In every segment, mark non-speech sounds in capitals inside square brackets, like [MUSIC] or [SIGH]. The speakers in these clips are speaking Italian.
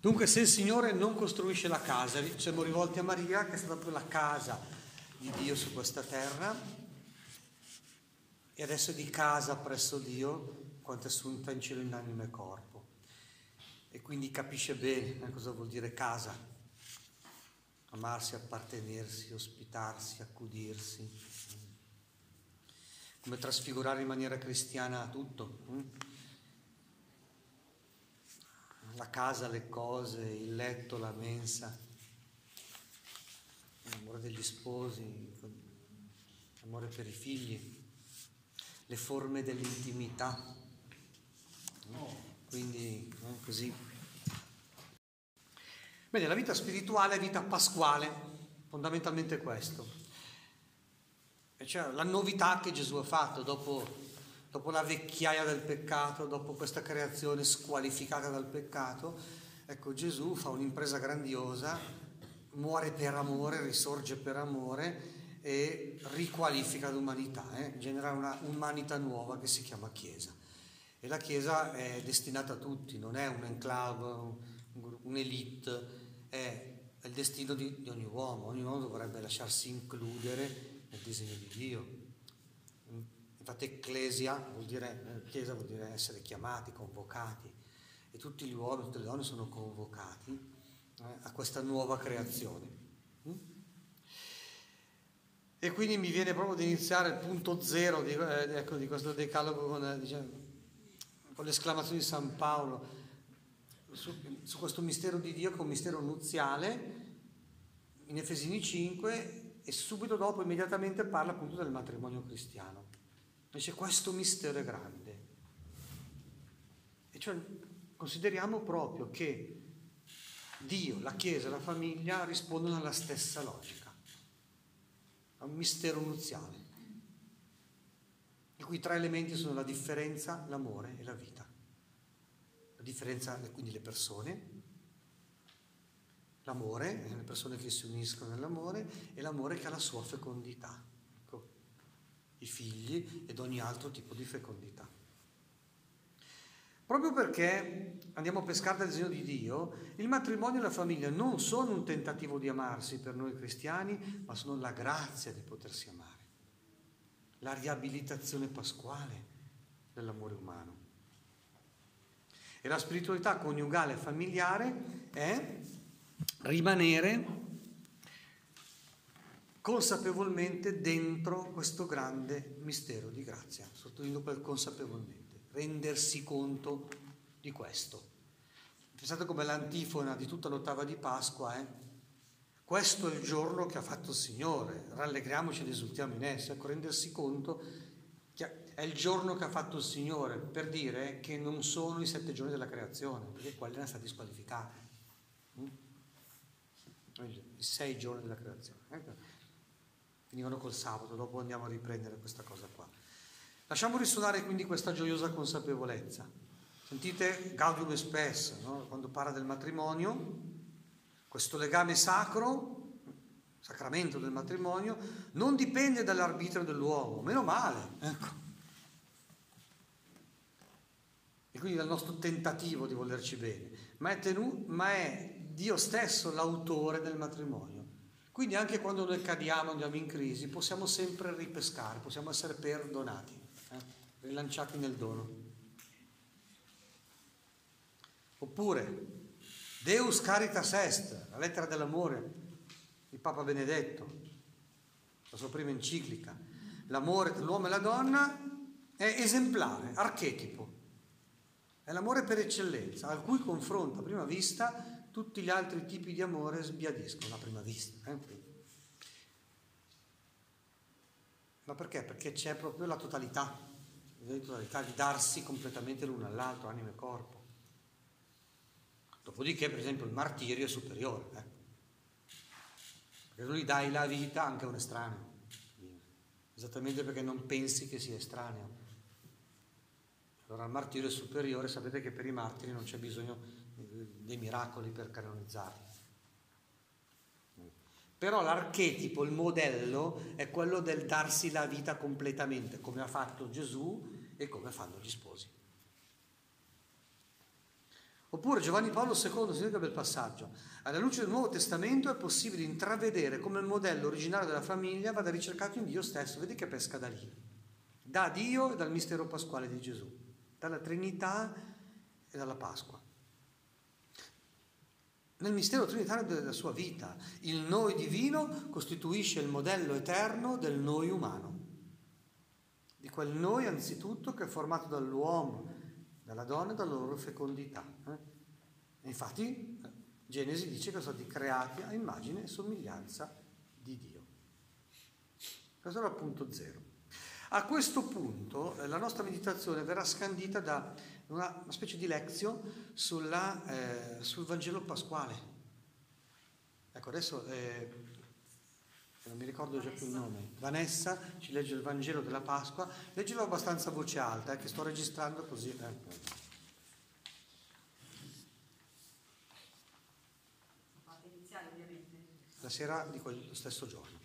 Dunque se il Signore non costruisce la casa, siamo rivolti a Maria che è stata proprio la casa di Dio su questa terra e adesso è di casa presso Dio quanto è assunta in cielo in anima e corpo. E quindi capisce bene eh, cosa vuol dire casa, amarsi, appartenersi, ospitarsi, accudirsi, come trasfigurare in maniera cristiana tutto. La casa, le cose, il letto, la mensa, l'amore degli sposi, l'amore per i figli, le forme dell'intimità. Quindi così. Bene, la vita spirituale è vita pasquale, fondamentalmente questo. E cioè la novità che Gesù ha fatto dopo dopo la vecchiaia del peccato, dopo questa creazione squalificata dal peccato, ecco Gesù fa un'impresa grandiosa, muore per amore, risorge per amore e riqualifica l'umanità, eh? genera una umanità nuova che si chiama Chiesa. E la Chiesa è destinata a tutti, non è un enclave, un'elite, è il destino di, di ogni uomo, ogni uomo dovrebbe lasciarsi includere nel disegno di Dio. Infatti ecclesia vuol dire, eh, chiesa vuol dire essere chiamati, convocati e tutti gli uomini, tutte le donne sono convocati eh, a questa nuova creazione. Mm? E quindi mi viene proprio di iniziare il punto zero di, eh, ecco, di questo decalogo con, diciamo, con l'esclamazione di San Paolo su, su, questo mistero di Dio che è un mistero nuziale in Efesini 5 e subito dopo immediatamente parla appunto del matrimonio cristiano. Invece questo mistero è grande. E cioè consideriamo proprio che Dio, la Chiesa e la famiglia rispondono alla stessa logica, a un mistero nuziale, i cui tre elementi sono la differenza, l'amore e la vita. La differenza, quindi le persone, l'amore, le persone che si uniscono nell'amore, e l'amore che ha la sua fecondità i figli ed ogni altro tipo di fecondità. Proprio perché andiamo a pescare dal disegno di Dio, il matrimonio e la famiglia non sono un tentativo di amarsi per noi cristiani, ma sono la grazia di potersi amare, la riabilitazione pasquale dell'amore umano. E la spiritualità coniugale e familiare è rimanere consapevolmente dentro questo grande mistero di grazia. Sottolineo quel consapevolmente, rendersi conto di questo. Pensate come l'antifona di tutta l'ottava di Pasqua eh? questo è il giorno che ha fatto il Signore, rallegriamoci ed esultiamo in esso, ecco, rendersi conto che è il giorno che ha fatto il Signore, per dire che non sono i sette giorni della creazione, perché quelli erano stati squalificati. Mm? I sei giorni della creazione. Ecco finivano col sabato, dopo andiamo a riprendere questa cosa qua. Lasciamo risuonare quindi questa gioiosa consapevolezza. Sentite Gaudium Spes, no? quando parla del matrimonio, questo legame sacro, sacramento del matrimonio, non dipende dall'arbitrio dell'uomo, meno male, ecco. E quindi dal nostro tentativo di volerci bene, ma è, tenu- ma è Dio stesso l'autore del matrimonio. Quindi anche quando noi cadiamo, andiamo in crisi, possiamo sempre ripescare, possiamo essere perdonati, eh? rilanciati nel dono. Oppure Deus Caritas Est, la lettera dell'amore di Papa Benedetto, la sua prima enciclica. L'amore tra l'uomo e la donna è esemplare, archetipo. È l'amore per eccellenza, al cui confronto a prima vista tutti gli altri tipi di amore sbiadiscono a prima vista. Eh? Ma perché? Perché c'è proprio la totalità, la totalità di darsi completamente l'uno all'altro, anima e corpo. Dopodiché, per esempio, il martirio è superiore, eh? perché tu gli dai la vita anche a un estraneo, esattamente perché non pensi che sia estraneo. Allora il martirio è superiore, sapete che per i martiri non c'è bisogno dei miracoli per canonizzarli. Però l'archetipo, il modello è quello del darsi la vita completamente, come ha fatto Gesù e come fanno gli sposi. Oppure Giovanni Paolo II, sentite che bel passaggio. Alla luce del Nuovo Testamento è possibile intravedere come il modello originario della famiglia vada ricercato in Dio stesso. Vedi che pesca da lì. Da Dio e dal mistero pasquale di Gesù, dalla Trinità e dalla Pasqua. Nel mistero trinitario della sua vita, il noi divino costituisce il modello eterno del noi umano, di quel noi anzitutto che è formato dall'uomo, dalla donna e dalla loro fecondità. Eh? Infatti Genesi dice che sono stati creati a immagine e somiglianza di Dio. Questo era il punto zero. A questo punto eh, la nostra meditazione verrà scandita da una, una specie di lezione sulla, eh, sul Vangelo pasquale. Ecco, adesso eh, non mi ricordo già più il nome. Vanessa ci legge il Vangelo della Pasqua. Leggilo abbastanza a voce alta, eh, che sto registrando così. Eh. La sera di quello stesso giorno.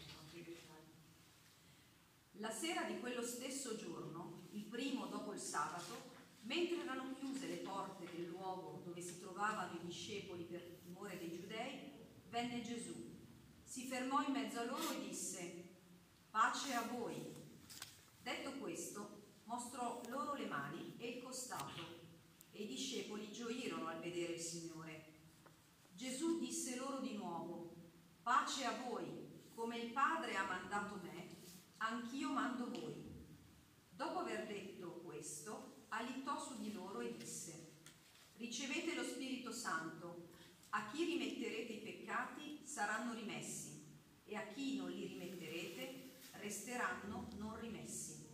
La sera di quello stesso giorno, il primo dopo il sabato, mentre erano chiuse le porte del luogo dove si trovavano i discepoli per timore dei giudei, venne Gesù. Si fermò in mezzo a loro e disse, pace a voi. Detto questo, mostrò loro le mani e il costato, e i discepoli gioirono al vedere il Signore. Gesù disse loro di nuovo, pace a voi, come il Padre ha mandato me anch'io mando voi. Dopo aver detto questo, alitò su di loro e disse, ricevete lo Spirito Santo, a chi rimetterete i peccati saranno rimessi, e a chi non li rimetterete resteranno non rimessi.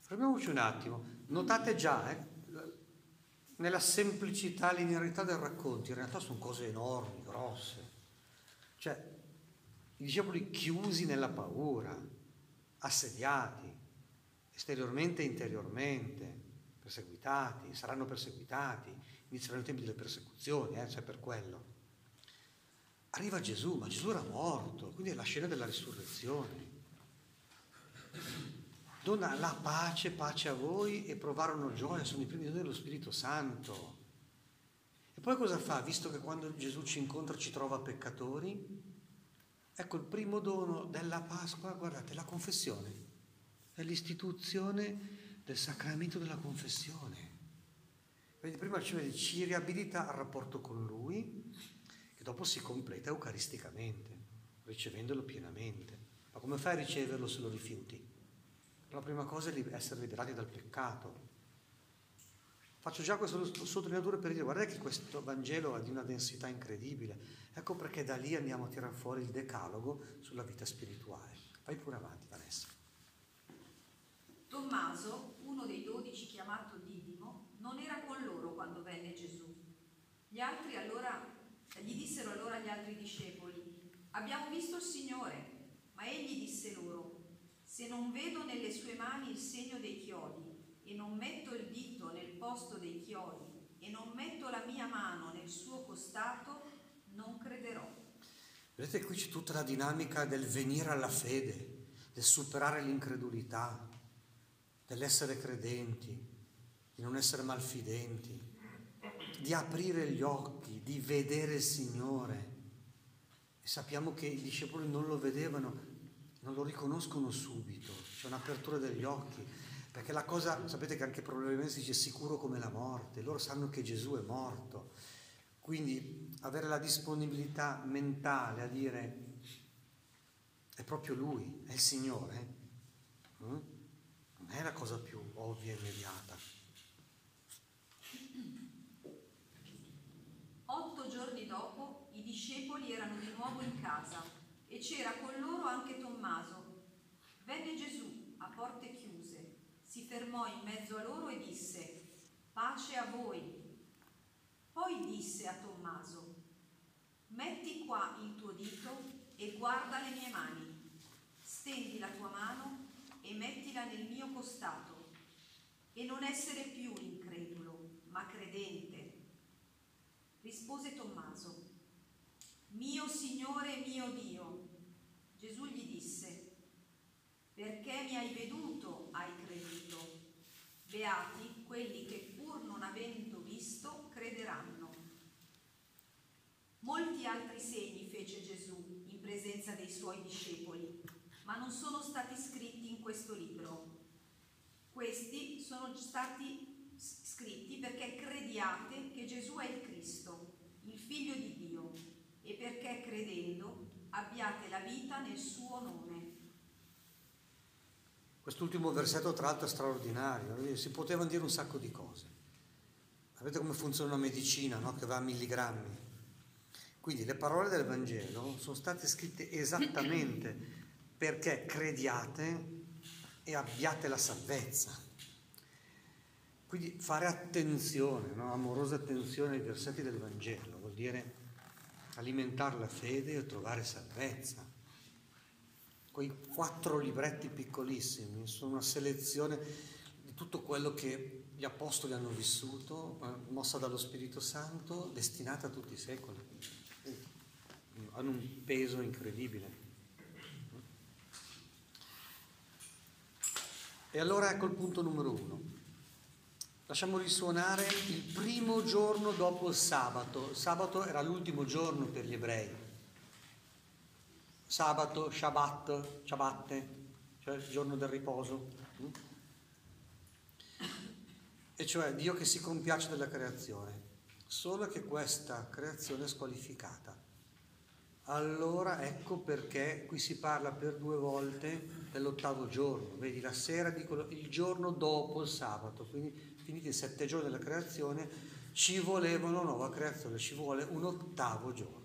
Fermiamoci un attimo, notate già, eh, nella semplicità, linearità del racconto, in realtà sono cose enormi, grosse. Cioè, i discepoli chiusi nella paura, assediati, esteriormente e interiormente, perseguitati, saranno perseguitati, inizieranno i tempi delle persecuzioni, eh, cioè per quello. Arriva Gesù, ma Gesù era morto, quindi è la scena della risurrezione. Dona la pace, pace a voi e provarono gioia, sono i primi doni dello Spirito Santo. E poi cosa fa? Visto che quando Gesù ci incontra ci trova peccatori, Ecco il primo dono della Pasqua, guardate, la confessione, è l'istituzione del sacramento della confessione. Quindi prima ci riabilita al rapporto con Lui, che dopo si completa eucaristicamente, ricevendolo pienamente. Ma come fai a riceverlo se lo rifiuti? La prima cosa è essere liberati dal peccato. Faccio già questa sottolineatura per dire, guardate che questo Vangelo è di una densità incredibile Ecco perché da lì andiamo a tirare fuori il decalogo sulla vita spirituale. Vai pure avanti, Vanessa. Tommaso, uno dei dodici chiamato Didimo, non era con loro quando venne Gesù. Gli altri allora, gli dissero allora gli altri discepoli, abbiamo visto il Signore, ma egli disse loro, se non vedo nelle sue mani il segno dei chiodi e non metto il dito nel posto dei chiodi e non metto la mia mano nel suo costato, non crederò. Vedete qui c'è tutta la dinamica del venire alla fede, del superare l'incredulità, dell'essere credenti, di non essere malfidenti, di aprire gli occhi, di vedere il Signore. E sappiamo che i discepoli non lo vedevano, non lo riconoscono subito, c'è un'apertura degli occhi, perché la cosa, sapete che anche probabilmente si dice sicuro come la morte, loro sanno che Gesù è morto quindi avere la disponibilità mentale a dire è proprio Lui, è il Signore, mm? È la cosa più ovvia e immediata. Otto giorni dopo i discepoli erano di nuovo in casa e c'era con loro anche Tommaso. Venne Gesù a porte chiuse, si fermò in mezzo a loro e disse, pace a voi. Poi disse a Tommaso, metti qua il tuo dito e guarda le mie mani, stendi la tua mano e mettila nel mio costato e non essere più incredulo, ma credente. Rispose Tommaso, mio Signore e mio Dio. Gesù gli disse, perché mi hai veduto hai creduto. Beati quelli che pur non avendo visto crederanno. Molti altri segni fece Gesù in presenza dei suoi discepoli, ma non sono stati scritti questo libro. Questi sono stati scritti perché crediate che Gesù è il Cristo, il Figlio di Dio, e perché credendo abbiate la vita nel suo nome. Quest'ultimo versetto tra l'altro è straordinario, si potevano dire un sacco di cose. Sapete come funziona una medicina, no? che va a milligrammi. Quindi le parole del Vangelo sono state scritte esattamente perché crediate e abbiate la salvezza. Quindi fare attenzione, no? amorosa attenzione ai versetti del Vangelo, vuol dire alimentare la fede e trovare salvezza. Quei quattro libretti piccolissimi sono una selezione di tutto quello che gli apostoli hanno vissuto, eh, mossa dallo Spirito Santo, destinata a tutti i secoli. Hanno un peso incredibile. E allora ecco il punto numero uno. Lasciamo risuonare il primo giorno dopo il sabato. Sabato era l'ultimo giorno per gli ebrei. Sabato, Shabbat, Shabbatte, cioè il giorno del riposo. E cioè Dio che si compiace della creazione. Solo che questa creazione è squalificata. Allora ecco perché qui si parla per due volte dell'ottavo giorno, vedi la sera dicono il giorno dopo il sabato, quindi finiti i sette giorni della creazione, ci voleva una nuova creazione, ci vuole un ottavo giorno.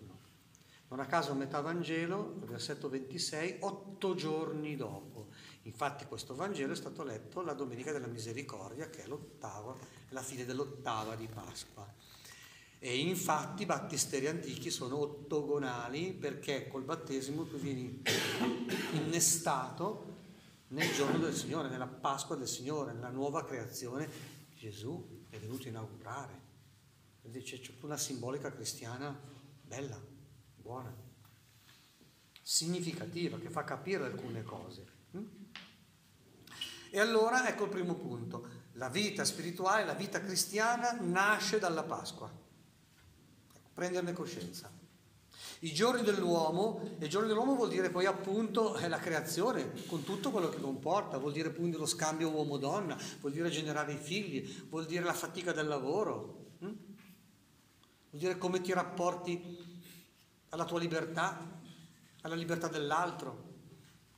Non a caso metà Vangelo, versetto 26, otto giorni dopo. Infatti questo Vangelo è stato letto la Domenica della Misericordia, che è l'ottava, la fine dell'ottava di Pasqua. E infatti i battisteri antichi sono ottogonali perché col battesimo tu vieni innestato nel giorno del Signore, nella Pasqua del Signore, nella nuova creazione Gesù è venuto a inaugurare. C'è una simbolica cristiana bella, buona, significativa, che fa capire alcune cose. Mm? E allora ecco il primo punto. La vita spirituale, la vita cristiana nasce dalla Pasqua. Prenderne coscienza. I giorni dell'uomo, e giorni dell'uomo vuol dire poi appunto la creazione, con tutto quello che comporta, vuol dire appunto lo scambio uomo-donna, vuol dire generare i figli, vuol dire la fatica del lavoro, hm? vuol dire come ti rapporti alla tua libertà, alla libertà dell'altro,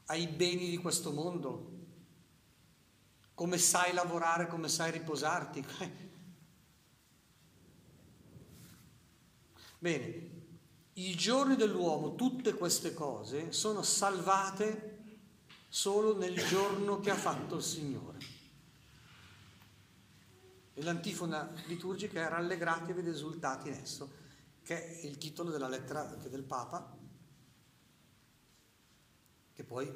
ai beni di questo mondo, come sai lavorare, come sai riposarti. [LAUGHS] Bene, i giorni dell'uomo, tutte queste cose, sono salvate solo nel giorno che ha fatto il Signore. E l'antifona liturgica è rallegratevi ed esultati in esso, che è il titolo della lettera anche del Papa, che poi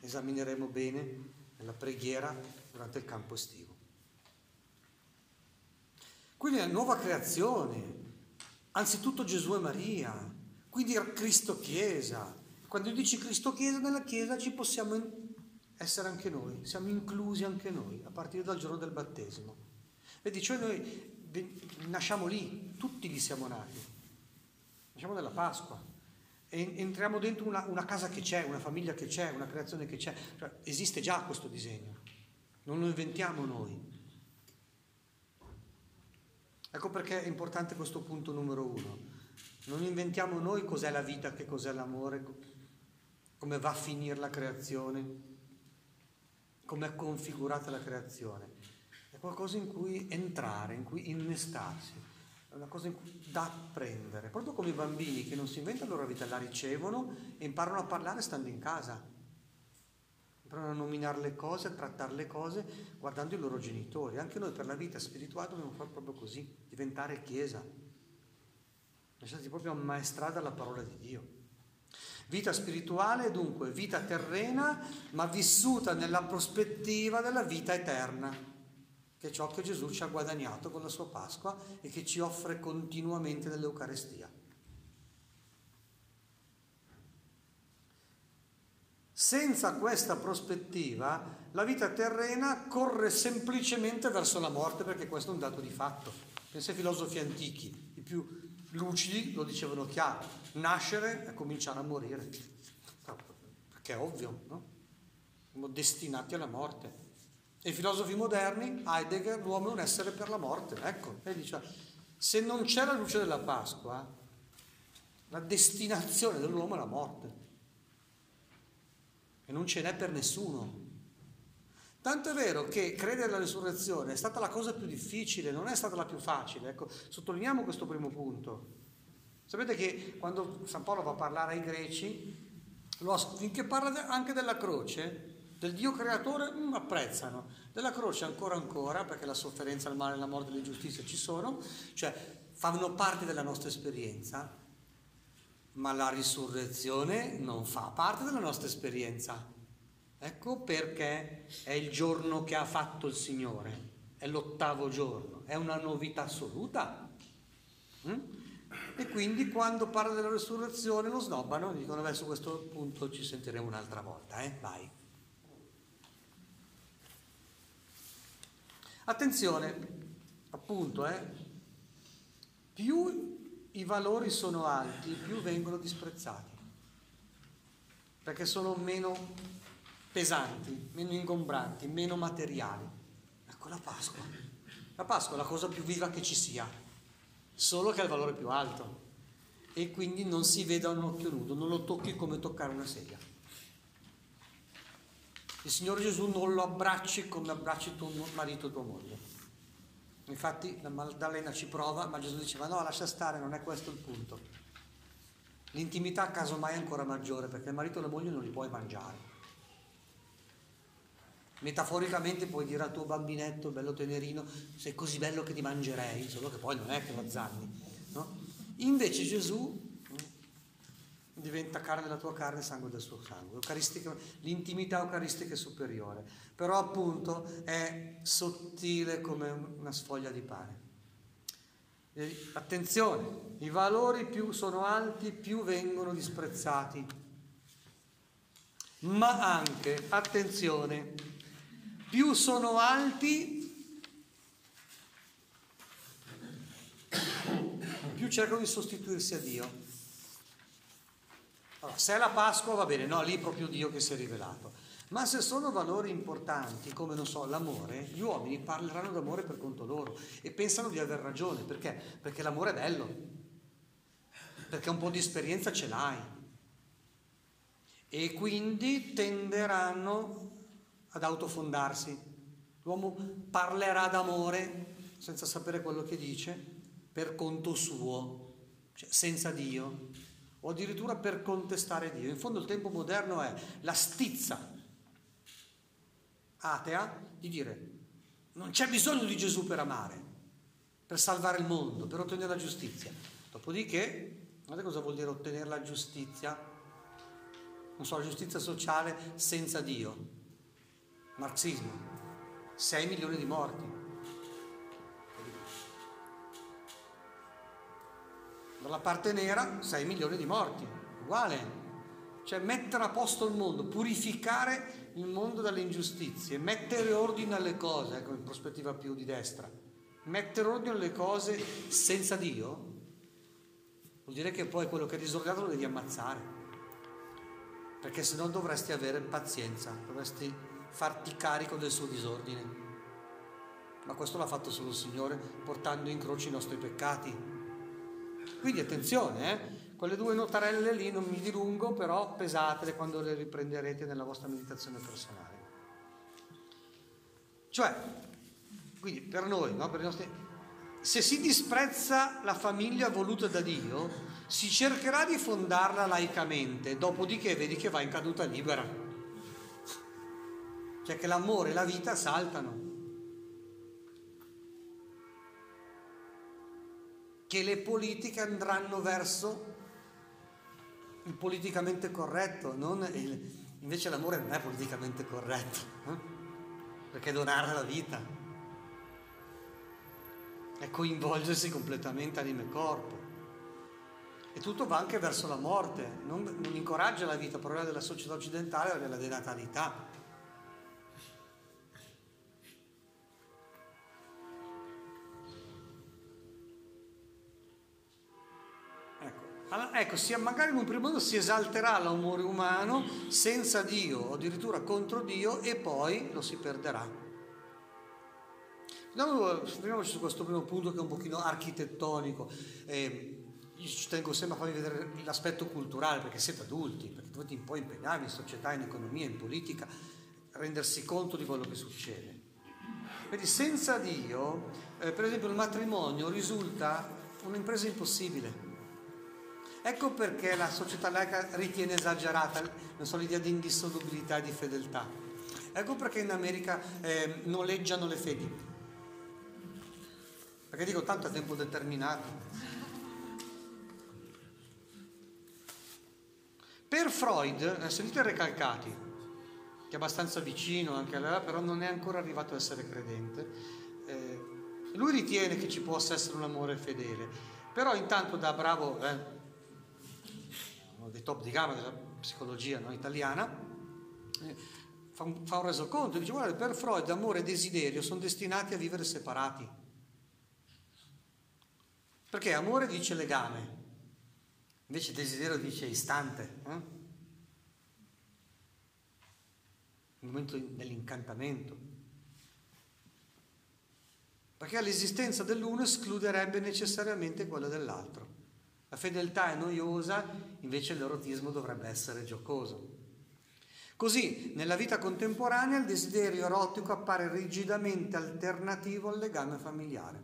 esamineremo bene nella preghiera durante il campo estivo. Quindi la nuova creazione, anzitutto Gesù e Maria, quindi Cristo Chiesa. Quando dici Cristo Chiesa, nella Chiesa ci possiamo essere anche noi, siamo inclusi anche noi, a partire dal giorno del battesimo. Vedi, cioè noi nasciamo lì, tutti lì siamo nati, nasciamo nella Pasqua. Entriamo dentro una, una, casa che c'è, una famiglia che c'è, una creazione che c'è. Cioè, esiste già questo disegno, non lo inventiamo noi. Ecco perché è importante questo punto numero uno. Non inventiamo noi cos'è la vita, che cos'è l'amore, come va a finire la creazione, come è configurata la creazione. È qualcosa in cui entrare, in cui innestarsi, è una cosa da apprendere. Proprio come i bambini che non si inventano la loro vita, la ricevono e imparano a parlare stando in casa imparano a nominare le cose, a trattare le cose guardando i loro genitori. Anche noi per la vita spirituale dobbiamo fare proprio così, diventare chiesa, lasciarsi proprio ammaestrare dalla parola di Dio. Vita spirituale dunque vita terrena, ma vissuta nella prospettiva della vita eterna, che è ciò che Gesù ci ha guadagnato con la sua Pasqua e che ci offre continuamente nell'Eucarestia. Senza questa prospettiva la vita terrena corre semplicemente verso la morte perché questo è un dato di fatto. Pensa ai filosofi antichi, i più lucidi lo dicevano chiaro, nascere e cominciare a morire. perché è ovvio, no? Siamo destinati alla morte. E i filosofi moderni, Heidegger, l'uomo è un essere per la morte. Ecco, e dice, se non c'è la luce della Pasqua, la destinazione dell'uomo è la morte. E non ce n'è per nessuno. Tanto è vero che credere alla risurrezione è stata la cosa più difficile, non è stata la più facile. Ecco, sottolineiamo questo primo punto. Sapete che quando San Paolo va a parlare ai greci, finché parla anche della croce, del Dio creatore mm, apprezzano, della croce ancora ancora, perché la sofferenza, il male, la morte l'ingiustizia ci sono, cioè fanno parte della nostra esperienza, ma la risurrezione non fa parte della nostra esperienza. Ecco perché è il giorno che ha fatto il Signore, è l'ottavo giorno, è una novità assoluta. Mm? E quindi quando parla della risurrezione lo snobbano dicono, beh, su questo punto ci sentiremo un'altra volta, eh? Vai. Attenzione, appunto, eh, più i valori sono alti, più vengono disprezzati, perché sono meno pesanti, meno ingombranti, meno materiali. Ecco la Pasqua. La Pasqua è la cosa più viva che ci sia, solo che ha il valore più alto e quindi non si veda un occhio nudo, non lo tocchi come toccare una sedia. Il Signore Gesù non lo abbracci come abbracci tuo marito o tua moglie. Infatti la Maddalena ci prova, ma Gesù diceva no, lascia stare, non è questo il punto. L'intimità casomai è ancora maggiore perché il marito e la moglie non li puoi mangiare. Metaforicamente puoi dire al tuo bambinetto, bello tenerino, sei così bello che ti mangerei, solo che poi non è che lo azzanni. No? Invece Gesù diventa carne della tua carne sangue del suo sangue. l'intimità eucaristica è superiore, però appunto è sottile come una sfoglia di pane. Attenzione, i valori più sono alti, più vengono disprezzati. Ma anche, attenzione, più sono alti, più cercano di sostituirsi a Dio. Allora, se è la Pasqua va bene, no, lì è proprio Dio che si è rivelato. Ma se sono valori importanti, come non so, l'amore, gli uomini parleranno d'amore per conto loro e pensano di aver ragione. Perché? Perché l'amore è bello, perché un po' di esperienza ce l'hai. E quindi tenderanno ad autofondarsi. L'uomo parlerà d'amore senza sapere quello che dice, per conto suo, cioè senza Dio o addirittura per contestare Dio. In fondo il tempo moderno è la stizza atea di dire non c'è bisogno di Gesù per amare, per salvare il mondo, per ottenere la giustizia. Dopodiché, guardate cosa vuol dire ottenere la giustizia? Non so, la giustizia sociale senza Dio. Marxismo. 6 milioni di morti. Dalla parte nera 6 milioni di morti, uguale. Cioè mettere a posto il mondo, purificare il mondo dalle ingiustizie, mettere ordine alle cose, ecco in prospettiva più di destra, mettere ordine alle cose senza Dio, vuol dire che poi quello che è disordinato lo devi ammazzare, perché se no dovresti avere pazienza, dovresti farti carico del suo disordine. Ma questo l'ha fatto solo il Signore portando in croce i nostri peccati. Quindi attenzione, eh? Quelle due notarelle lì non mi dilungo, però pesatele quando le riprenderete nella vostra meditazione personale. Cioè, quindi per noi, no? per nostri... se si disprezza la famiglia voluta da Dio, si cercherà di fondarla laicamente, dopodiché vedi che va in caduta libera. Cioè che l'amore e la vita saltano. che le politiche andranno verso il politicamente corretto, il... invece l'amore non è politicamente corretto, eh? perché donare la vita è coinvolgersi completamente anima e corpo. E tutto va anche verso la morte, non, non incoraggia la vita, il problema della società occidentale è della denatalità ecco, si, magari in un primo momento si esalterà l'amore umano senza Dio addirittura contro Dio e poi lo si perderà. Fermiamoci su questo primo punto che è un pochino architettonico. Eh, io ci tengo sempre a farvi vedere l'aspetto culturale perché siete adulti, perché dovete un po' impegnarvi in società, in economia, in politica, rendersi conto di quello che succede. Quindi senza Dio, eh, per esempio, il matrimonio risulta un'impresa impossibile. Ecco perché la società laica ritiene esagerata so, l'idea di indissolubilità e di fedeltà. Ecco perché in America eh, noleggiano le fedi perché dico tanto a tempo determinato. Per Freud, eh, sentite Recalcati, che è abbastanza vicino anche a lei, però non è ancora arrivato ad essere credente, eh, lui ritiene che ci possa essere un amore fedele, però intanto da bravo, eh, uno dei top di gamma della psicologia no, italiana, eh, fa, un, fa un resoconto, dice guarda, per Freud amore e desiderio sono destinati a vivere separati. Perché amore dice legame, invece desiderio dice istante. Eh? Il momento dell'incantamento. Perché l'esistenza dell'uno escluderebbe necessariamente quella dell'altro. La fedeltà è noiosa, invece l'erotismo dovrebbe essere giocoso. Così, nella vita contemporanea, il desiderio erotico appare rigidamente alternativo al legame familiare.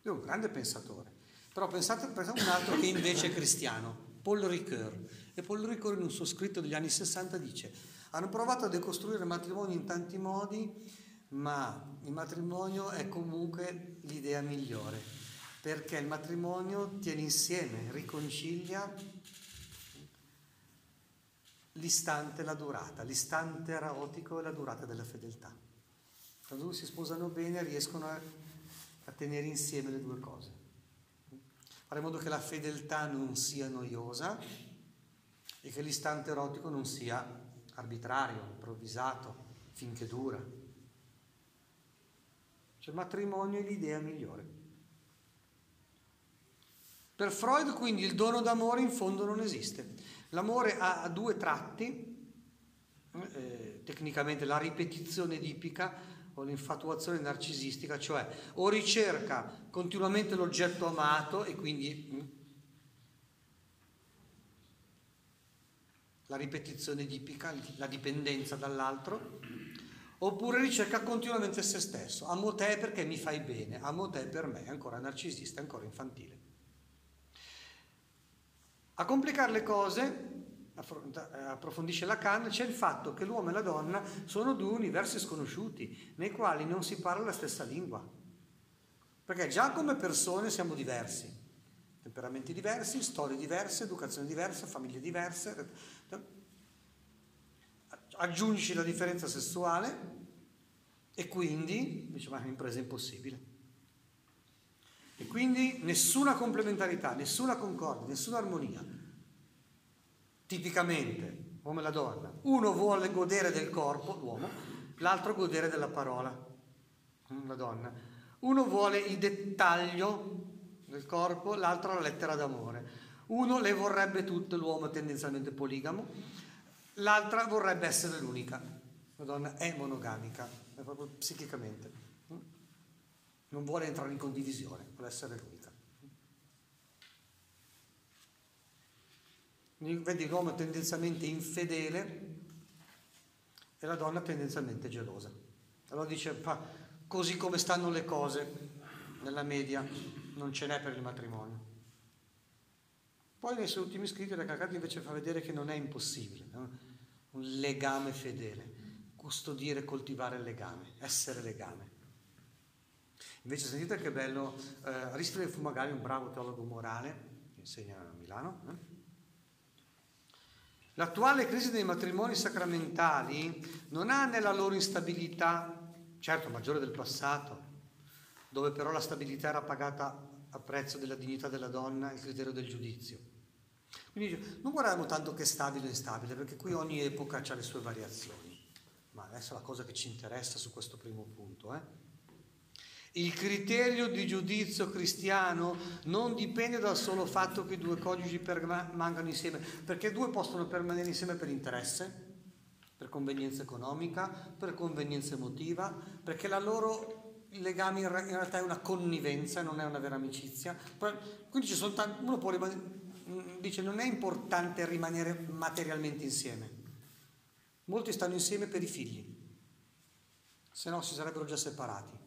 È un grande pensatore. Però pensate, a un altro che invece è cristiano, Paul Ricoeur. E Paul Ricoeur in un suo scritto degli anni 60 dice, hanno provato a decostruire il matrimonio in tanti modi, ma il matrimonio è comunque l'idea migliore, perché il matrimonio tiene insieme, riconcilia l'istante e la durata, l'istante erotico e la durata della fedeltà. Quando si sposano bene riescono a a tenere insieme le due cose. Fare in modo che la fedeltà non sia noiosa e che l'istante erotico non sia arbitrario, improvvisato, finché dura. Cioè il matrimonio è l'idea migliore. Per Freud quindi il dono d'amore in fondo non esiste. L'amore ha due tratti, eh, tecnicamente la ripetizione edipica o l'infatuazione narcisistica, cioè o ricerca continuamente l'oggetto amato e quindi mm, la ripetizione tipica, la dipendenza dall'altro, oppure ricerca continuamente se stesso. Amo te perché mi fai bene, amo te per me, ancora narcisista, ancora infantile. A complicare le cose eh, approfondisce Lacan, c'è il fatto che l'uomo e la donna sono due universi sconosciuti, nei quali non si parla la stessa lingua. Perché già come persone siamo diversi, temperamenti diversi, storie diverse, educazione diversa, famiglie diverse. Aggiungi la differenza sessuale e quindi, diciamo, è un'impresa impossibile. E quindi nessuna complementarità, nessuna concordia, nessuna armonia tipicamente, uomo e la donna. Uno vuole godere del corpo, l'uomo, l'altro godere della parola, la donna. Uno vuole il dettaglio del corpo, l'altro la lettera d'amore. Uno le vorrebbe tutte, l'uomo è tendenzialmente poligamo, l'altra vorrebbe essere l'unica. La donna è monogamica, è proprio psichicamente. Non vuole entrare in condivisione, vuole essere l'unica. Vedi l'uomo tendenzialmente infedele e la donna tendenzialmente gelosa. Allora dice, così come stanno le cose nella media, non ce n'è per il matrimonio. Poi nei suoi ultimi scritti la Calcati invece fa vedere che non è impossibile, no? un legame fedele, custodire, coltivare il legame, essere legame. Invece sentite che bello, eh, Aristide fu magari un bravo teologo morale, che insegna a Milano, eh? L'attuale crisi dei matrimoni sacramentali non ha nella loro instabilità, certo maggiore del passato, dove però la stabilità era pagata a prezzo della dignità della donna il criterio del giudizio. Quindi non guardiamo tanto che è stabile o instabile, perché qui ogni epoca ha le sue variazioni. Ma adesso la cosa che ci interessa su questo primo punto. Eh? Il criterio di giudizio cristiano non dipende dal solo fatto che due coniugi permangano insieme, perché due possono permanere insieme per interesse, per convenienza economica, per convenienza emotiva, perché la loro legame in realtà è una connivenza, non è una vera amicizia. Quindi ci sono tanti, uno può rimanere, mm, dice non è importante rimanere materialmente insieme. Molti stanno insieme per i figli, se no si sarebbero già separati.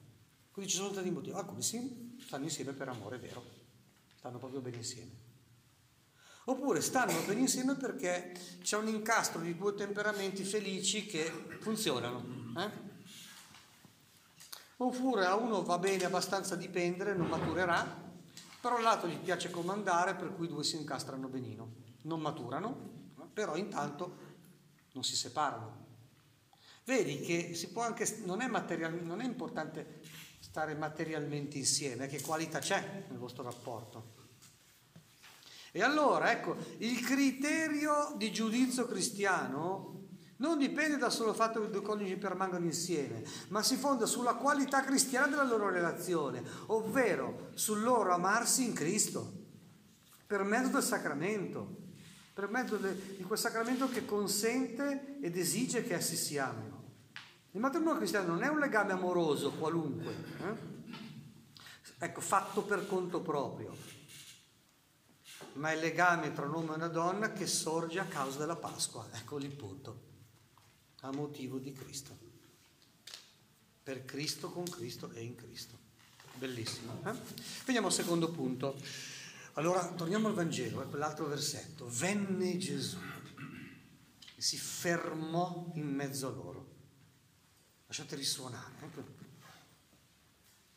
Quindi ci sono tanti motivi. Alcuni sì, stanno insieme per amore vero, stanno proprio bene insieme. Oppure stanno bene insieme perché c'è un incastro di due temperamenti felici che funzionano. Eh? Oppure a uno va bene abbastanza dipendere, non maturerà, però all'altro gli piace comandare, per cui i due si incastrano benino. Non maturano, però intanto non si separano. Vedi che si può anche, non è, non è importante stare materialmente insieme, che qualità c'è nel vostro rapporto. E allora, ecco, il criterio di giudizio cristiano non dipende dal solo fatto che i due coniugi permangano insieme, ma si fonda sulla qualità cristiana della loro relazione, ovvero sul loro amarsi in Cristo, per mezzo del sacramento, per mezzo di quel sacramento che consente ed esige che essi si amino. Il matrimonio cristiano non è un legame amoroso qualunque, eh? ecco, fatto per conto proprio, ma è il legame tra un uomo e una donna che sorge a causa della Pasqua, ecco il punto, a motivo di Cristo. Per Cristo, con Cristo e in Cristo. Bellissimo. Eh? Veniamo al secondo punto. Allora, torniamo al Vangelo, è quell'altro versetto. Venne Gesù e si fermò in mezzo a loro lasciate risuonare. Ecco.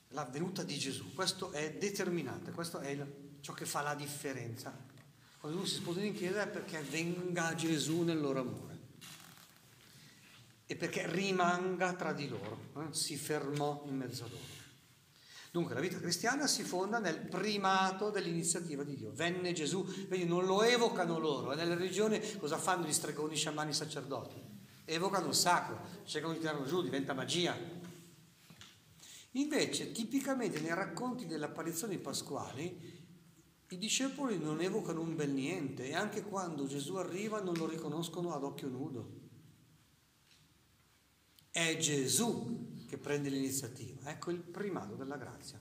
La venuta di Gesù, questo è determinante, questo è ciò che fa la differenza. Quando uno si sposa in chiesa è perché venga Gesù nel loro amore e perché rimanga tra di loro, eh? si fermò in mezzo a loro. Dunque la vita cristiana si fonda nel primato dell'iniziativa di Dio. Venne Gesù, vedi, non lo evocano loro, e nelle religioni cosa fanno gli stregoni, sciamani, sacerdoti? Evocano il sacro, cercano di tirarlo giù, diventa magia. Invece, tipicamente nei racconti delle apparizioni pasquali, i discepoli non evocano un bel niente e anche quando Gesù arriva non lo riconoscono ad occhio nudo. È Gesù che prende l'iniziativa. Ecco il primato della grazia.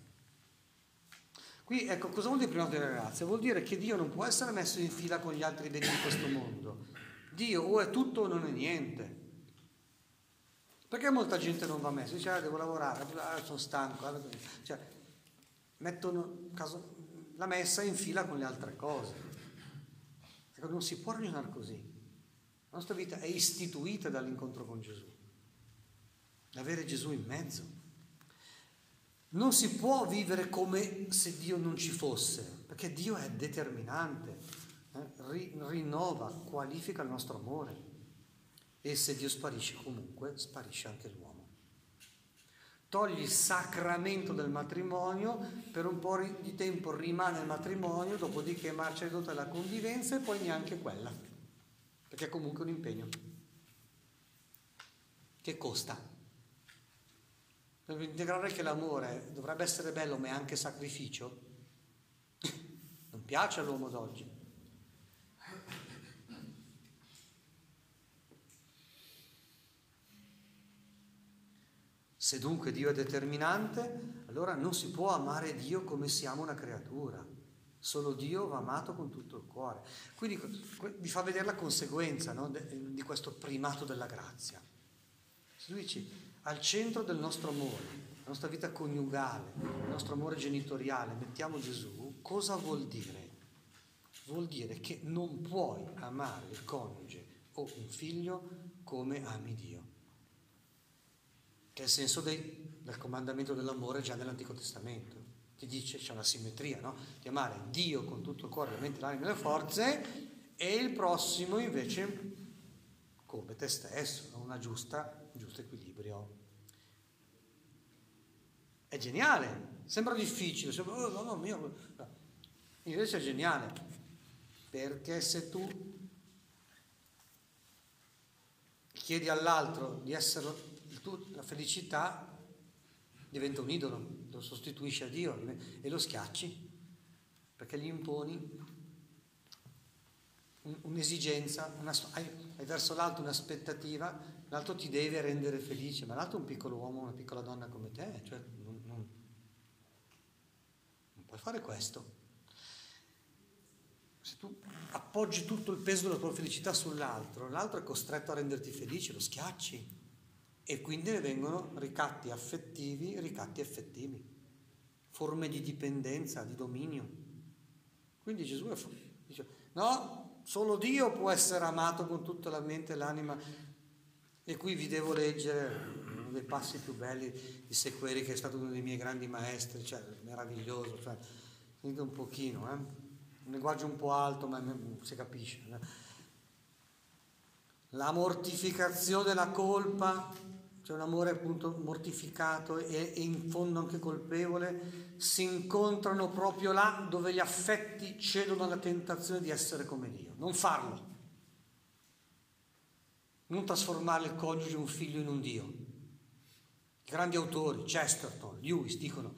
Qui, ecco, cosa vuol dire primato della grazia? Vuol dire che Dio non può essere messo in fila con gli altri beni di questo mondo. Dio o è tutto o non è niente. Perché molta gente non va messo? Dice, ah, devo lavorare, ah, sono stanco. Ah, cioè, mettono caso, la messa in fila con le altre cose. Ecco, non si può ragionare così. La nostra vita è istituita dall'incontro con Gesù. Avere Gesù in mezzo. Non si può vivere come se Dio non ci fosse, perché Dio è determinante, eh? rinnova, qualifica il nostro amore. E se Dio sparisce comunque, sparisce anche l'uomo. Togli il sacramento del matrimonio, per un po' di tempo rimane il matrimonio, dopodiché marcia ridotta la convivenza e poi neanche quella, perché è comunque un impegno che costa. Per integrare che l'amore dovrebbe essere bello ma è anche sacrificio, [LAUGHS] non piace all'uomo d'oggi. Se dunque Dio è determinante, allora non si può amare Dio come siamo una creatura. Solo Dio va amato con tutto il cuore. Quindi vi fa vedere la conseguenza no, di questo primato della grazia. Se lui dice, al centro del nostro amore, la nostra vita coniugale, il nostro amore genitoriale, mettiamo Gesù, cosa vuol dire? Vuol dire che non puoi amare il coniuge o un figlio come ami Dio che è il senso dei, del comandamento dell'amore già nell'Antico Testamento. Ti dice, c'è una simmetria, no? Di amare Dio con tutto il cuore, la mente, l'anima e le forze e il prossimo invece come te stesso, no? una giusta, un giusto equilibrio. È geniale, sembra difficile, sembra, oh, no, no, invece è geniale, perché se tu chiedi all'altro di essere la felicità diventa un idolo, lo sostituisci a Dio e lo schiacci, perché gli imponi un'esigenza, una, hai, hai, verso l'alto un'aspettativa, l'altro ti deve rendere felice, ma l'altro è un piccolo uomo, una piccola donna come te, cioè non, non, non puoi fare questo. Se tu appoggi tutto il peso della tua felicità sull'altro, l'altro è costretto a renderti felice, lo schiacci e quindi ne vengono ricatti affettivi, ricatti effettivi, forme di dipendenza, di dominio. Quindi Gesù dice, no, solo Dio può essere amato con tutta la mente e l'anima. E qui vi devo leggere uno dei passi più belli di Sequeri, che è stato uno dei miei grandi maestri, cioè meraviglioso, cioè, sentite un pochino, eh? un linguaggio un po' alto, ma si capisce. La mortificazione della colpa, cioè un amore appunto mortificato e, e in fondo anche colpevole, si incontrano proprio là dove gli affetti cedono alla tentazione di essere come Dio. Non farlo. Non trasformare il coniuge, un figlio in un Dio. I grandi autori, Chesterton, Lewis, dicono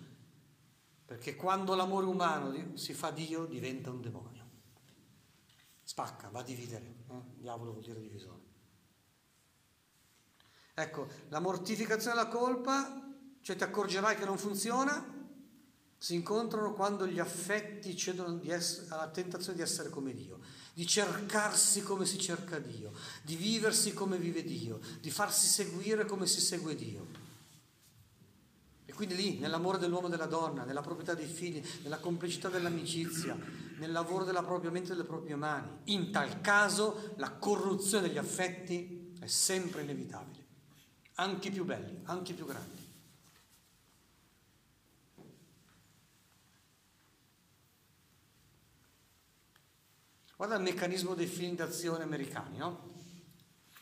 perché quando l'amore umano si fa Dio diventa un demonio. Spacca, va a dividere. Eh? Diavolo vuol dire divisione. Ecco, la mortificazione della colpa, cioè ti accorgerai che non funziona, si incontrano quando gli affetti cedono essere, alla tentazione di essere come Dio, di cercarsi come si cerca Dio, di viversi come vive Dio, di farsi seguire come si segue Dio. Quindi lì, nell'amore dell'uomo e della donna, nella proprietà dei figli, nella complicità dell'amicizia, nel lavoro della propria mente e delle proprie mani. In tal caso la corruzione degli affetti è sempre inevitabile, anche più belli, anche più grandi. Guarda il meccanismo dei film d'azione americani, no?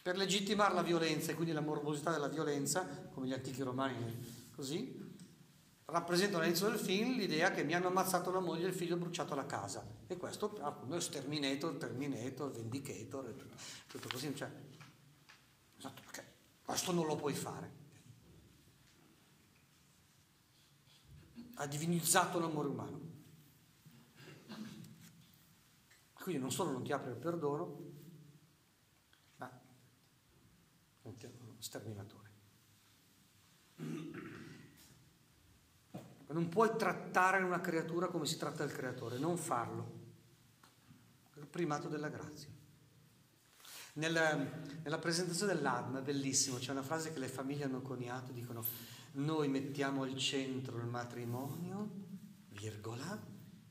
Per legittimare la violenza e quindi la morbosità della violenza, come gli antichi romani così, rappresentano all'inizio del film l'idea che mi hanno ammazzato la moglie e il figlio bruciato la casa. E questo appunto è Terminator, Terminator, Vindicator, e tutto, tutto così. Cioè, esatto, perché questo non lo puoi fare. Ha divinizzato l'amore umano. Quindi non solo non ti apre il perdono, ma è uno sterminatore. Non puoi trattare una creatura come si tratta il creatore, non farlo. È il primato della grazia. Nella, nella presentazione dell'Adma è bellissimo, c'è una frase che le famiglie hanno coniato, dicono noi mettiamo al centro il matrimonio, virgola,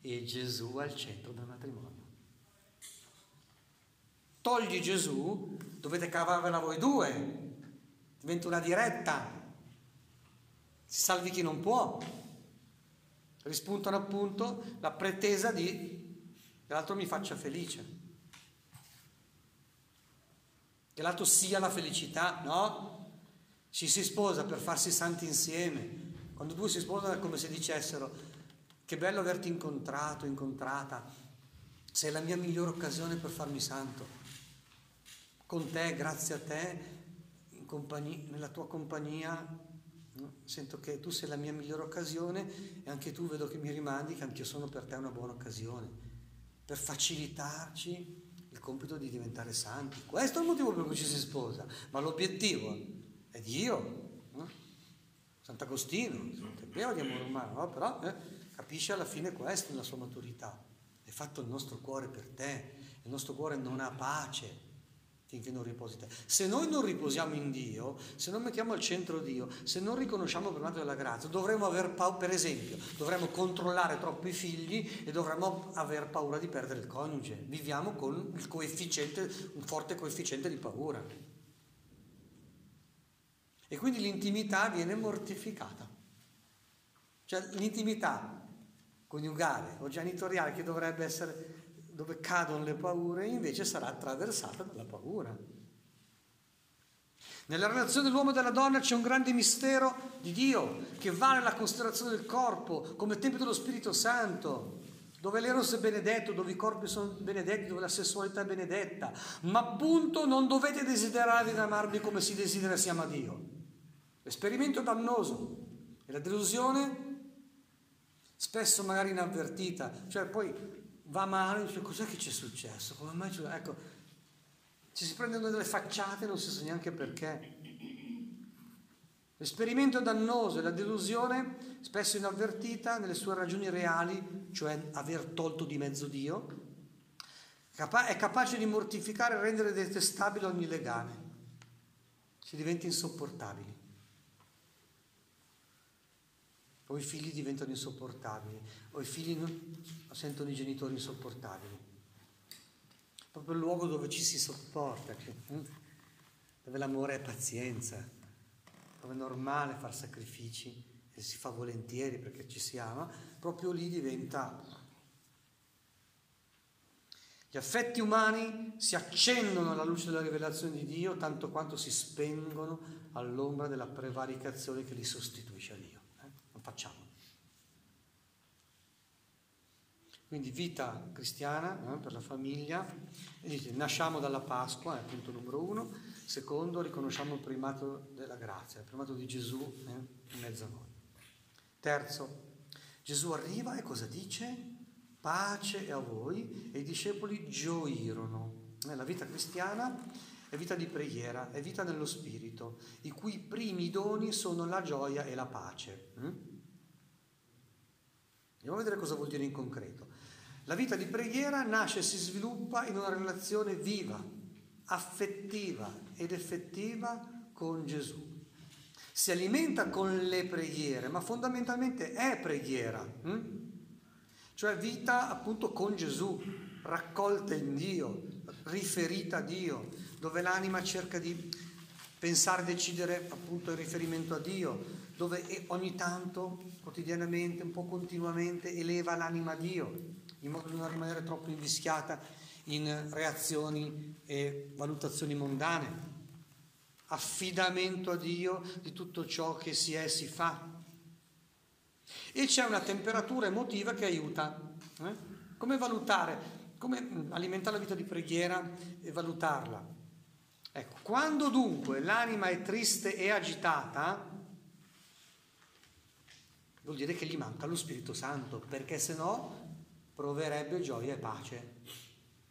e Gesù al centro del matrimonio. Togli Gesù, dovete cavarvela voi due, diventa una diretta, si salvi chi non può. Rispuntano appunto la pretesa di che l'altro mi faccia felice, che l'altro sia la felicità, no? Ci si sposa per farsi santi insieme. Quando due si sposano è come se dicessero che bello averti incontrato, incontrata, sei la mia migliore occasione per farmi santo. Con te, grazie a te, compagnia, nella tua compagnia Sento che tu sei la mia migliore occasione e anche tu vedo che mi rimandi che anch'io sono per te una buona occasione, per facilitarci il compito di diventare santi. Questo è il motivo per cui ci si sposa, ma l'obiettivo è Dio. No? Sant'Agostino, è pieno di amore umano, no? però eh, capisce alla fine questo nella sua maturità. È fatto il nostro cuore per te, il nostro cuore non ha pace finché non riposi te. Se noi non riposiamo in Dio, se non mettiamo al centro Dio, se non riconosciamo il primato della grazia, dovremmo aver paura, per esempio, dovremmo controllare troppo i figli e dovremmo aver paura di perdere il coniuge. Viviamo con il coefficiente, un forte coefficiente di paura. E quindi l'intimità viene mortificata. Cioè l'intimità coniugale o genitoriale che dovrebbe essere dove cadono le paure, invece sarà attraversata dalla paura. Nella relazione dell'uomo e della donna c'è un grande mistero di Dio che va nella considerazione del corpo come tempio dello Spirito Santo, dove l'eros è benedetto, dove i corpi sono benedetti, dove la sessualità è benedetta. Ma appunto non dovete desiderare di amarvi come si desidera si ama Dio. L'esperimento dannoso. E la delusione, spesso magari inavvertita, cioè poi va male, dice cos'è che ci è successo? Come mai? Ecco, ci si prendono delle facciate non si sa neanche perché. L'esperimento dannoso e la delusione, spesso inavvertita nelle sue ragioni reali, cioè aver tolto di mezzo Dio, è capace di mortificare e rendere detestabile ogni legame. Si diventa insopportabili. O i figli diventano insopportabili, o i figli sentono i genitori insopportabili. Proprio il luogo dove ci si sopporta, hm, dove l'amore è pazienza, dove è normale fare sacrifici e si fa volentieri perché ci si ama, proprio lì diventa gli affetti umani si accendono alla luce della rivelazione di Dio tanto quanto si spengono all'ombra della prevaricazione che li sostituisce a Dio. Eh? Non facciamo. Quindi vita cristiana eh, per la famiglia, dice, nasciamo dalla Pasqua, è il punto numero uno. Secondo, riconosciamo il primato della grazia, il primato di Gesù eh, in mezzo a noi. Terzo, Gesù arriva e cosa dice? pace a voi e i discepoli gioirono. Eh, la vita cristiana è vita di preghiera, è vita nello spirito, i cui primi doni sono la gioia e la pace. Mm? Andiamo a vedere cosa vuol dire in concreto. La vita di preghiera nasce e si sviluppa in una relazione viva, affettiva ed effettiva con Gesù. Si alimenta con le preghiere, ma fondamentalmente è preghiera. Hm? cioè vita appunto con Gesù, raccolta in Dio, riferita a Dio, dove l'anima cerca di pensare, decidere appunto in riferimento a Dio, dove ogni tanto, quotidianamente, un po' continuamente, eleva l'anima a Dio, in modo da non rimanere troppo invischiata in reazioni e valutazioni mondane. Affidamento a Dio di tutto ciò che si è e si fa, e c'è una temperatura emotiva che aiuta. Eh? Come valutare? Come alimentare la vita di preghiera e valutarla? Ecco, quando dunque l'anima è triste e agitata, vuol dire che gli manca lo Spirito Santo, perché se no proverebbe gioia e pace,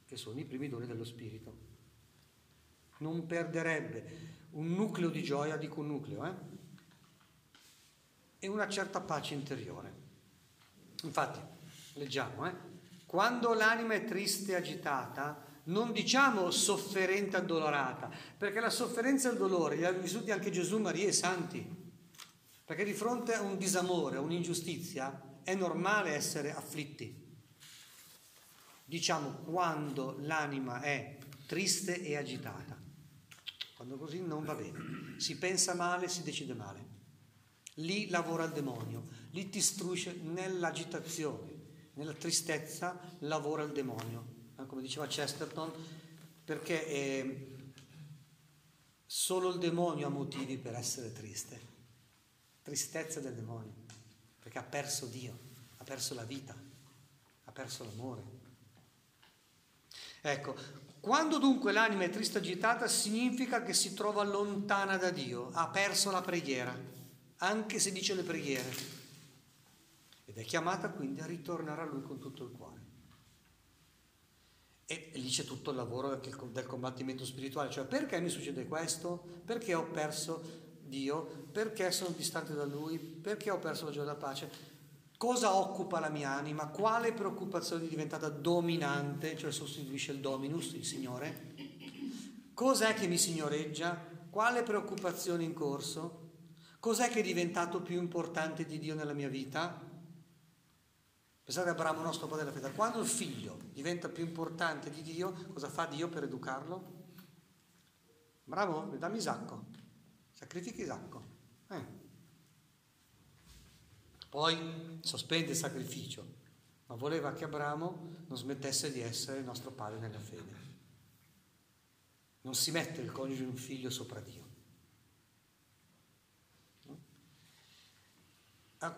che sono i primi doni dello Spirito. Non perderebbe un nucleo di gioia, dico un nucleo, eh? e una certa pace interiore. Infatti, leggiamo, eh? quando l'anima è triste e agitata, non diciamo sofferente e addolorata, perché la sofferenza e il dolore li ha vissuti anche Gesù, Maria e i santi, perché di fronte a un disamore, a un'ingiustizia, è normale essere afflitti. Diciamo quando l'anima è triste e agitata, quando così non va bene, si pensa male, si decide male. Lì lavora il demonio, lì ti istruisce nell'agitazione, nella tristezza lavora il demonio. Eh, come diceva Chesterton, perché eh, solo il demonio ha motivi per essere triste. Tristezza del demonio, perché ha perso Dio, ha perso la vita, ha perso l'amore. Ecco, quando dunque l'anima è triste agitata significa che si trova lontana da Dio, ha perso la preghiera anche se dice le preghiere. Ed è chiamata quindi a ritornare a Lui con tutto il cuore. E lì c'è tutto il lavoro del combattimento spirituale, cioè perché mi succede questo? Perché ho perso Dio? Perché sono distante da Lui? Perché ho perso la gioia e la pace? Cosa occupa la mia anima? Quale preoccupazione è diventata dominante, cioè sostituisce il dominus, il Signore? Cos'è che mi signoreggia? Quale preoccupazione in corso? Cos'è che è diventato più importante di Dio nella mia vita? Pensate a Abramo, nostro padre della fede. Quando il figlio diventa più importante di Dio, cosa fa Dio per educarlo? Bravo, dammi Isacco. Sacrifica Isacco. Eh. Poi sospende il sacrificio, ma voleva che Abramo non smettesse di essere il nostro padre nella fede. Non si mette il coniuge di un figlio sopra Dio.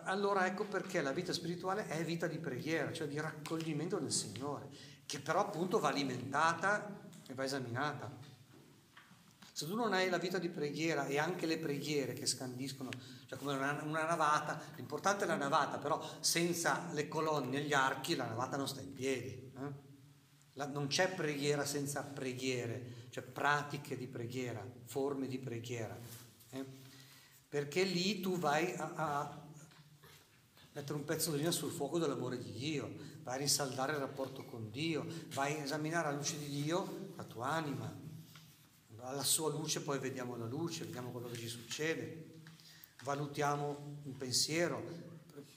Allora ecco perché la vita spirituale è vita di preghiera, cioè di raccoglimento del Signore, che però appunto va alimentata e va esaminata. Se tu non hai la vita di preghiera e anche le preghiere che scandiscono, cioè come una, una navata, l'importante è la navata, però senza le colonne e gli archi la navata non sta in piedi. Eh? La, non c'è preghiera senza preghiere, cioè pratiche di preghiera, forme di preghiera. Eh? Perché lì tu vai a, a mettere un pezzo di legna sul fuoco dell'amore di Dio, vai a rinsaldare il rapporto con Dio, vai a esaminare alla luce di Dio la tua anima, alla sua luce poi vediamo la luce, vediamo quello che ci succede, valutiamo un pensiero,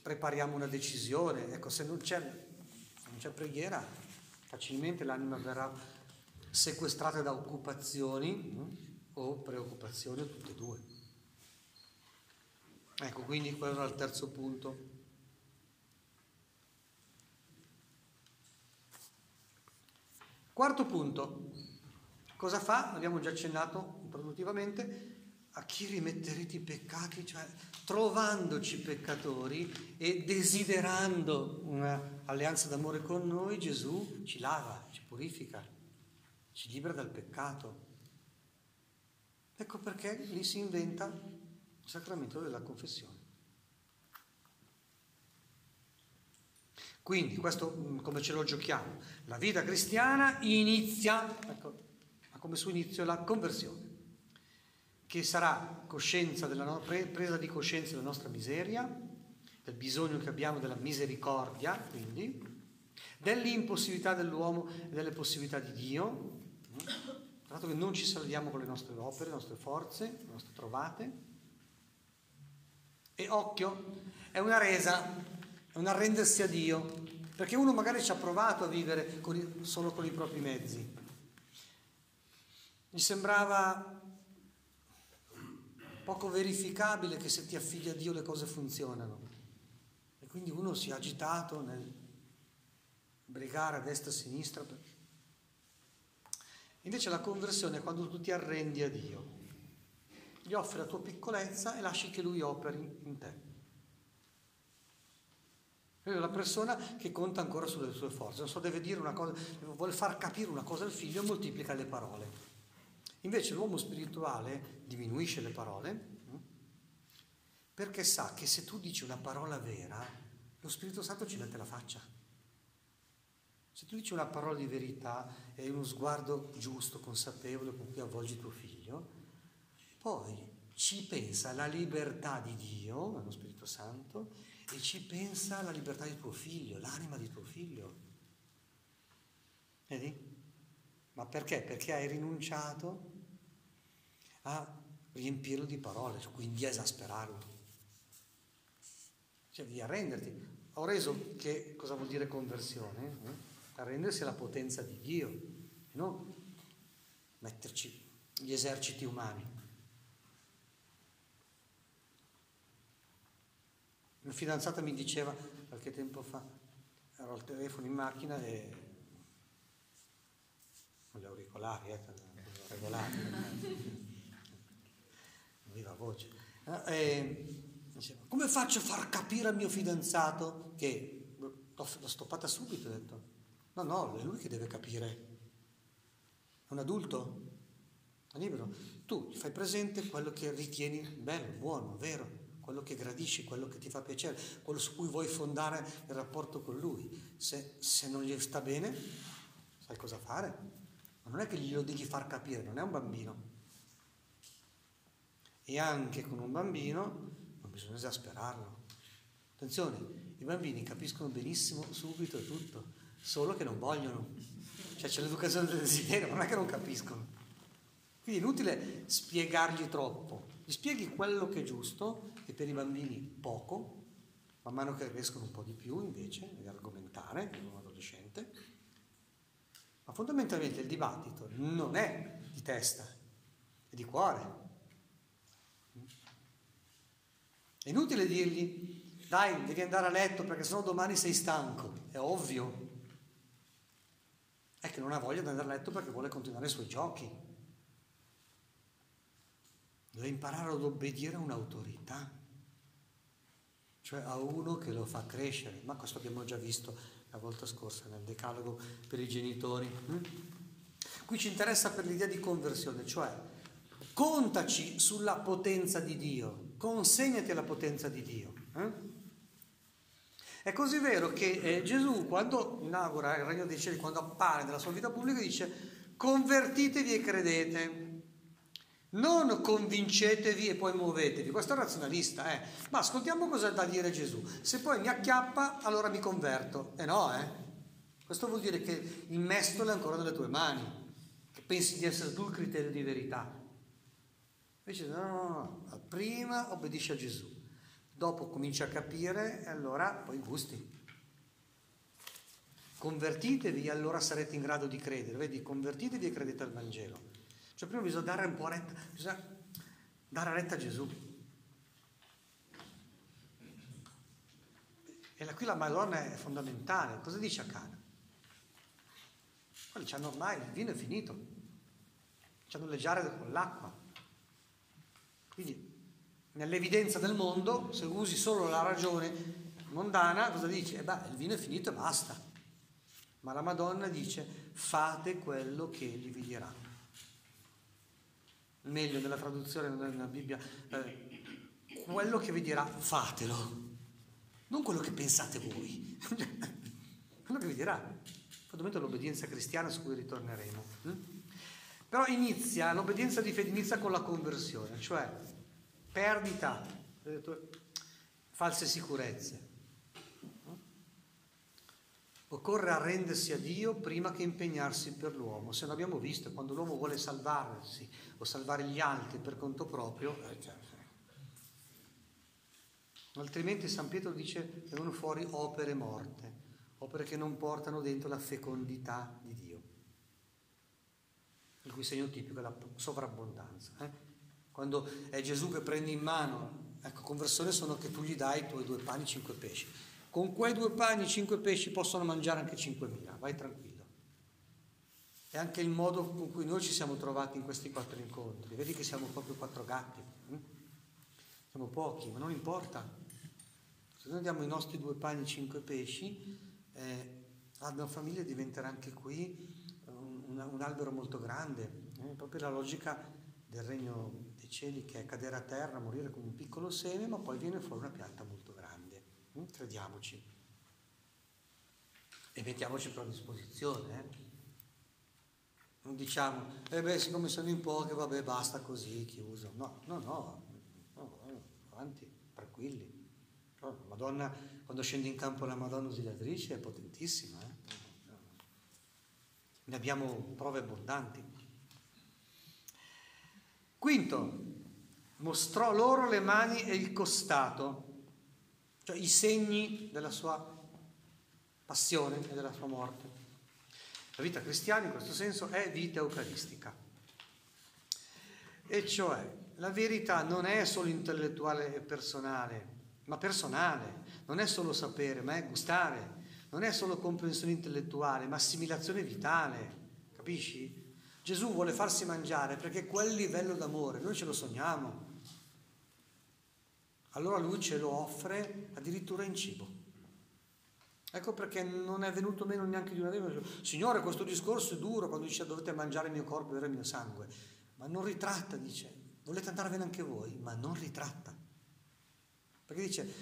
prepariamo una decisione. Ecco, se non c'è, non c'è preghiera, facilmente l'anima verrà sequestrata da occupazioni no? o preoccupazioni o tutte e due. Ecco, quindi quello era il terzo punto. Quarto punto, Cosa fa? Abbiamo già accennato introduttivamente a chi rimetterete i peccati, cioè trovandoci peccatori e desiderando un'alleanza d'amore con noi, Gesù ci lava, ci purifica, ci libera dal peccato. Ecco perché lì si inventa il sacramento della confessione. Quindi, questo mm, come ce lo giochiamo? La vita cristiana inizia, ecco, come suo inizio la conversione, che sarà della presa di coscienza della nostra miseria, del bisogno che abbiamo della misericordia, quindi, dell'impossibilità dell'uomo e delle possibilità di Dio, l'altro che non ci salviamo con le nostre opere, le nostre forze, le nostre trovate. E occhio, è una resa, è un arrendersi a Dio, perché uno magari ci ha provato a vivere con i, solo con i propri mezzi, mi sembrava poco verificabile che se ti affidi a Dio le cose funzionano. E quindi uno si è agitato nel brigare a destra e a sinistra. Invece la conversione è quando tu ti arrendi a Dio, gli offri la tua piccolezza e lasci che Lui operi in te. È la persona che conta ancora sulle sue forze, non so, deve dire una cosa, vuole far capire una cosa al figlio e moltiplica le parole. Invece l'uomo spirituale diminuisce le parole mm, perché sa che se tu dici una parola vera, lo Spirito Santo ci mette la faccia. Se tu dici una parola di verità e uno sguardo giusto, consapevole con cui avvolgi tuo figlio, poi ci pensa la libertà di Dio, lo Spirito Santo, e ci pensa la libertà di tuo figlio, l'anima di tuo figlio. Vedi? Ma perché? Perché hai rinunciato a riempirlo di parole, quindi a esasperarlo. Cioè di arrenderti. Ho reso che cosa vuol dire conversione? Eh? Arrendersi alla potenza di Dio, non metterci gli eserciti umani. Una fidanzata mi diceva qualche tempo fa, ero al telefono in macchina e con gli auricolari, eh, regolari, viva voce. Eh, e, diceva, come faccio a far capire al mio fidanzato che l'ho stoppata subito, ho detto, no, no, è lui che deve capire. È un adulto, è libero. Tu gli fai presente quello che ritieni bello, buono, vero, quello che gradisci, quello che ti fa piacere, quello su cui vuoi fondare il rapporto con lui. Se, se non gli sta bene, sai cosa fare non è che glielo devi far capire, non è un bambino. E anche con un bambino non bisogna esasperarlo. Attenzione, i bambini capiscono benissimo subito tutto, solo che non vogliono. Cioè c'è l'educazione del desiderio, non è che non capiscono. Quindi è inutile spiegargli troppo. Gli spieghi quello che è giusto, e per i bambini poco, man mano che crescono un po' di più invece, di argomentare, in un adolescente, ma fondamentalmente il dibattito non è di testa, è di cuore. È inutile dirgli, dai, devi andare a letto perché sennò domani sei stanco, è ovvio. È che non ha voglia di andare a letto perché vuole continuare i suoi giochi. Deve imparare ad obbedire a un'autorità, cioè a uno che lo fa crescere. Ma questo abbiamo già visto la volta scorsa nel decalogo per i genitori. Mm? Qui ci interessa per l'idea di conversione, cioè contaci sulla potenza di Dio, consegnati alla potenza di Dio. Eh? È così vero che eh, Gesù quando inaugura il regno dei cieli, quando appare nella sua vita pubblica, dice convertitevi e credete. Non convincetevi e poi muovetevi, questo è razionalista, eh. Ma ascoltiamo cosa ha da dire Gesù. Se poi mi acchiappa, allora mi converto. E no, eh. Questo vuol dire che il mestolo è ancora nelle tue mani, che pensi di essere tu il criterio di verità. Invece no, no, no, prima obbedisci a Gesù, dopo cominci a capire e allora poi gusti. Convertitevi e allora sarete in grado di credere. Vedi, convertitevi e credete al Vangelo. Cioè prima bisogna dare un po' retta, bisogna dare retta a Gesù. E qui la Madonna è fondamentale. Cosa dice a Cana? Quelli hanno ormai, il vino è finito. Ci hanno leggiare con l'acqua. Quindi, nell'evidenza del mondo, se usi solo la ragione mondana, cosa dici? Eh beh, il vino è finito e basta. Ma la Madonna dice, fate quello che egli vi dirà. Meglio nella traduzione nella Bibbia, eh, quello che vi dirà, fatelo. Non quello che pensate voi, [LAUGHS] quello che vi dirà. Fondamentalmente l'obbedienza cristiana su cui ritorneremo. Però inizia, l'obbedienza di fede inizia con la conversione, cioè perdita, false sicurezze. Occorre arrendersi a Dio prima che impegnarsi per l'uomo. Se l'abbiamo visto, quando l'uomo vuole salvarsi o salvare gli altri per conto proprio, eh, cioè, altrimenti San Pietro dice vengono fuori opere morte, opere che non portano dentro la fecondità di Dio il cui segno tipico è la sovrabbondanza. Eh? Quando è Gesù che prende in mano, ecco, conversione sono che tu gli dai i tuoi due pani e cinque pesci. Con quei due pani e cinque pesci possono mangiare anche cinquemila, vai tranquillo. È anche il modo con cui noi ci siamo trovati in questi quattro incontri. Vedi che siamo proprio quattro gatti. Hm? Siamo pochi, ma non importa. Se noi diamo i nostri due pani e cinque pesci, eh, la mia famiglia diventerà anche qui un, un albero molto grande, eh, proprio la logica del regno dei cieli che è cadere a terra, morire come un piccolo seme, ma poi viene fuori una pianta molto grande. Mm? Crediamoci. E mettiamoci però a disposizione. Eh? Non diciamo, eh beh, siccome sono in poche, vabbè, basta così, chiuso. No, no, no, no avanti, tranquilli. La Madonna, quando scende in campo la Madonna ausiliatrice è potentissima. Eh? Ne abbiamo prove abbondanti. Quinto, mostrò loro le mani e il costato, cioè i segni della sua passione e della sua morte. La vita cristiana in questo senso è vita eucaristica. E cioè la verità non è solo intellettuale e personale, ma personale, non è solo sapere, ma è gustare, non è solo comprensione intellettuale, ma assimilazione vitale, capisci? Gesù vuole farsi mangiare perché quel livello d'amore noi ce lo sogniamo. Allora lui ce lo offre addirittura in cibo. Ecco perché non è venuto meno neanche di una vez. Signore, questo discorso è duro quando dice dovete mangiare il mio corpo e bere il mio sangue. Ma non ritratta, dice. Volete andarvene anche voi, ma non ritratta. Perché dice,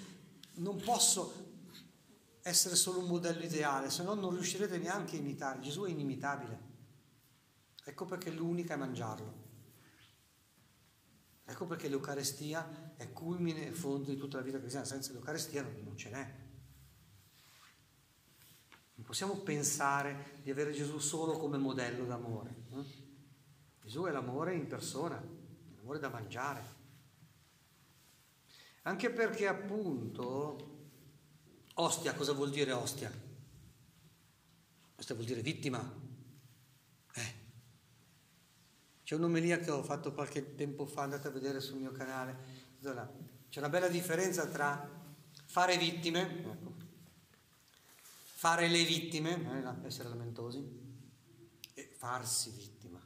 non posso essere solo un modello ideale, se no non riuscirete neanche a imitare. Gesù è inimitabile. Ecco perché l'unica è mangiarlo. Ecco perché l'Eucarestia è culmine e fondo di tutta la vita cristiana. Senza l'Eucarestia non ce n'è. Non possiamo pensare di avere Gesù solo come modello d'amore. Eh? Gesù è l'amore in persona, l'amore da mangiare. Anche perché appunto Ostia, cosa vuol dire ostia? Ostia vuol dire vittima. Eh. C'è un'omelia che ho fatto qualche tempo fa, andate a vedere sul mio canale. C'è una bella differenza tra fare vittime, ecco, fare le vittime, essere lamentosi, e farsi vittima.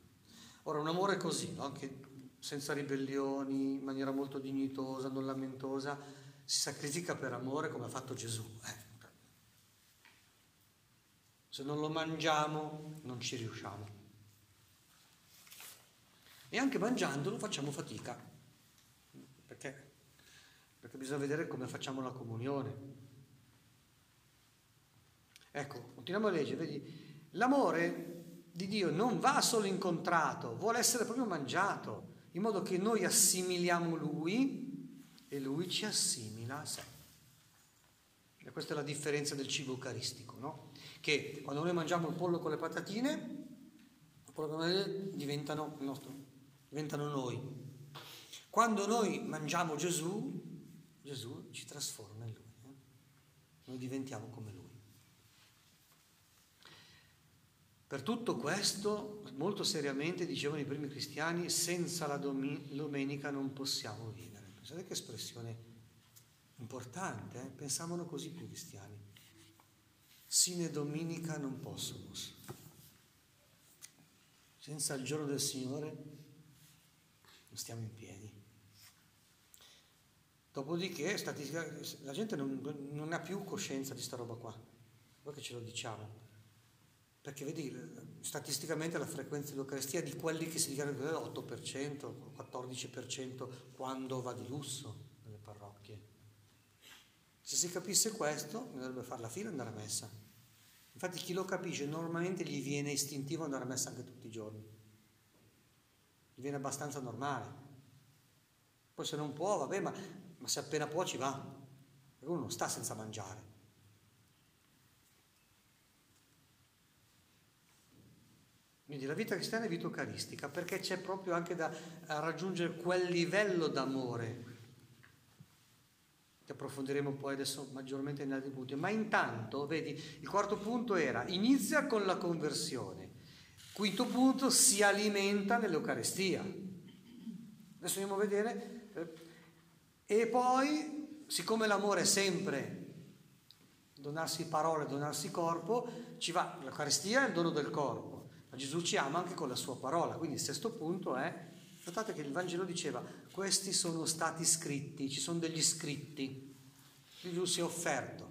Ora, un amore così, no? che senza ribellioni, in maniera molto dignitosa, non lamentosa, si sacrifica per amore come ha fatto Gesù. Eh. Se non lo mangiamo non ci riusciamo. E anche mangiandolo facciamo fatica. Perché? Perché bisogna vedere come facciamo la comunione. Ecco, continuiamo a leggere, vedi, l'amore di Dio non va solo incontrato, vuole essere proprio mangiato, in modo che noi assimiliamo Lui e Lui ci assimila a sé. E questa è la differenza del cibo eucaristico, no? Che quando noi mangiamo il pollo con le patatine, diventano, nostro, diventano noi. Quando noi mangiamo Gesù, Gesù ci trasforma in Lui. Eh? Noi diventiamo come Lui. Per tutto questo, molto seriamente, dicevano i primi cristiani, senza la domenica non possiamo vivere. Pensate che espressione Importante, eh? pensavano così i cristiani. Sine dominica non possono. Senza il giorno del Signore non stiamo in piedi. Dopodiché la gente non, non ha più coscienza di sta roba qua. Voi che ce lo diciamo. Perché vedi, statisticamente la frequenza dell'Eucaristia di quelli che si dichiarano è 8%, 14% quando va di lusso. Se si capisse questo, dovrebbe fare la fila e andare a messa. Infatti chi lo capisce normalmente gli viene istintivo andare a messa anche tutti i giorni. Gli viene abbastanza normale. Poi se non può, vabbè, ma, ma se appena può ci va. Perché uno non sta senza mangiare. Quindi la vita cristiana è vita eucaristica perché c'è proprio anche da raggiungere quel livello d'amore che approfondiremo poi adesso maggiormente in altri punti. Ma intanto, vedi, il quarto punto era inizia con la conversione. Quinto punto, si alimenta nell'Eucarestia. Adesso andiamo a vedere. Eh, e poi, siccome l'amore è sempre donarsi parole, donarsi corpo, ci va, l'Eucaristia è il dono del corpo, ma Gesù ci ama anche con la sua parola. Quindi il sesto punto è Notate che il Vangelo diceva, questi sono stati scritti, ci sono degli scritti. Gesù si è offerto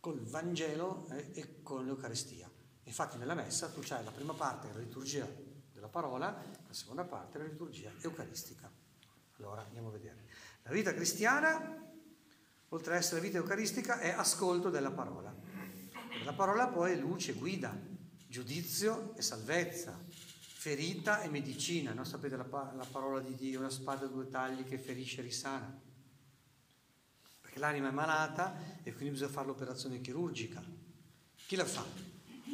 col Vangelo e con l'Eucaristia. Infatti nella messa tu hai la prima parte, la liturgia della parola, la seconda parte, la liturgia eucaristica. Allora andiamo a vedere. La vita cristiana, oltre ad essere vita eucaristica, è ascolto della parola. La parola poi è luce, guida, giudizio e salvezza, ferita e medicina, no? sapete la, la parola di Dio, una spada a due tagli che ferisce e risana. Perché l'anima è malata e quindi bisogna fare l'operazione chirurgica. Chi la fa?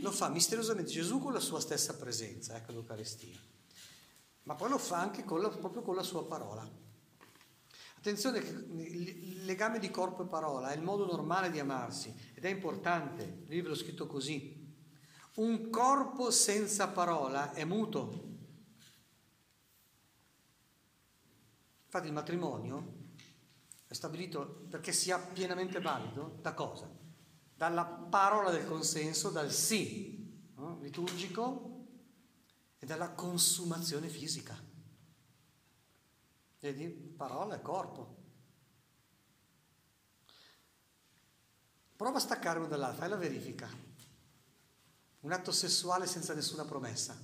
Lo fa misteriosamente Gesù con la sua stessa presenza, ecco l'Eucaristia. Ma poi lo fa anche con la, proprio con la sua parola. Attenzione, il legame di corpo e parola è il modo normale di amarsi ed è importante. Il libro è scritto così. Un corpo senza parola è muto. Infatti il matrimonio è stabilito perché sia pienamente valido da cosa? Dalla parola del consenso, dal sì no? liturgico e dalla consumazione fisica. Vedi? Parola e corpo. Prova a staccare uno dall'altro, fai la verifica un atto sessuale senza nessuna promessa.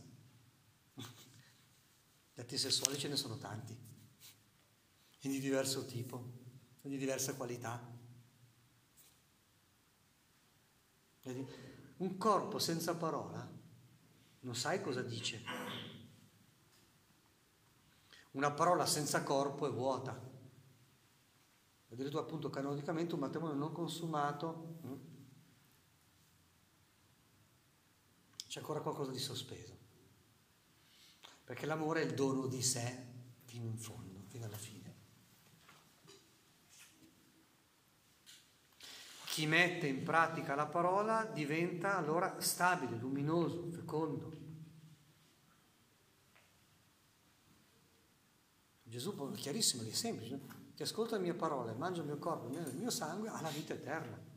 Gli atti sessuali ce ne sono tanti, e di diverso tipo, e di diversa qualità. Vedi? Un corpo senza parola non sai cosa dice. Una parola senza corpo è vuota. Addirittura appunto canonicamente un matrimonio non consumato hm? C'è ancora qualcosa di sospeso. Perché l'amore è il dono di sé fino in fondo, fino alla fine. Chi mette in pratica la parola diventa allora stabile, luminoso, fecondo. Gesù è chiarissimo, è semplice. Chi ascolta le mie parole, mangia il mio corpo, il mio sangue, ha la vita eterna.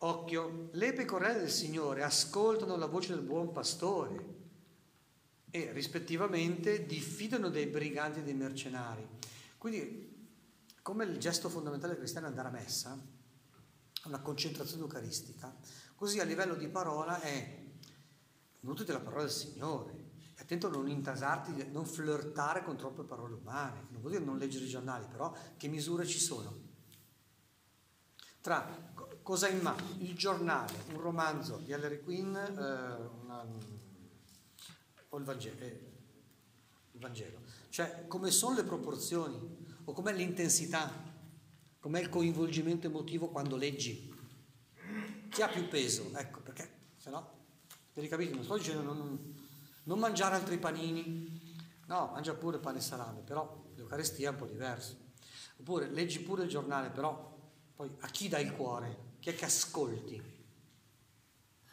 Occhio, le pecorelle del Signore ascoltano la voce del buon pastore e rispettivamente diffidano dei briganti e dei mercenari. Quindi, come il gesto fondamentale del cristiano è andare a messa, una concentrazione eucaristica, così a livello di parola è nutri della parola del Signore, attento a non intasarti, non flirtare con troppe parole umane, non vuol dire non leggere i giornali, però che misure ci sono? Tra cosa in mano? Il giornale, un romanzo di Ellery Quinn eh, una, o il Vangelo, eh, il Vangelo, cioè come sono le proporzioni o com'è l'intensità, com'è il coinvolgimento emotivo quando leggi. Chi ha più peso? Ecco, perché se no, vi capite, non sto dicendo non, non mangiare altri panini, no, mangia pure pane e salame, però l'Eucaristia è un po' diverso. Oppure leggi pure il giornale, però poi a chi dai il cuore? Chi è che ascolti?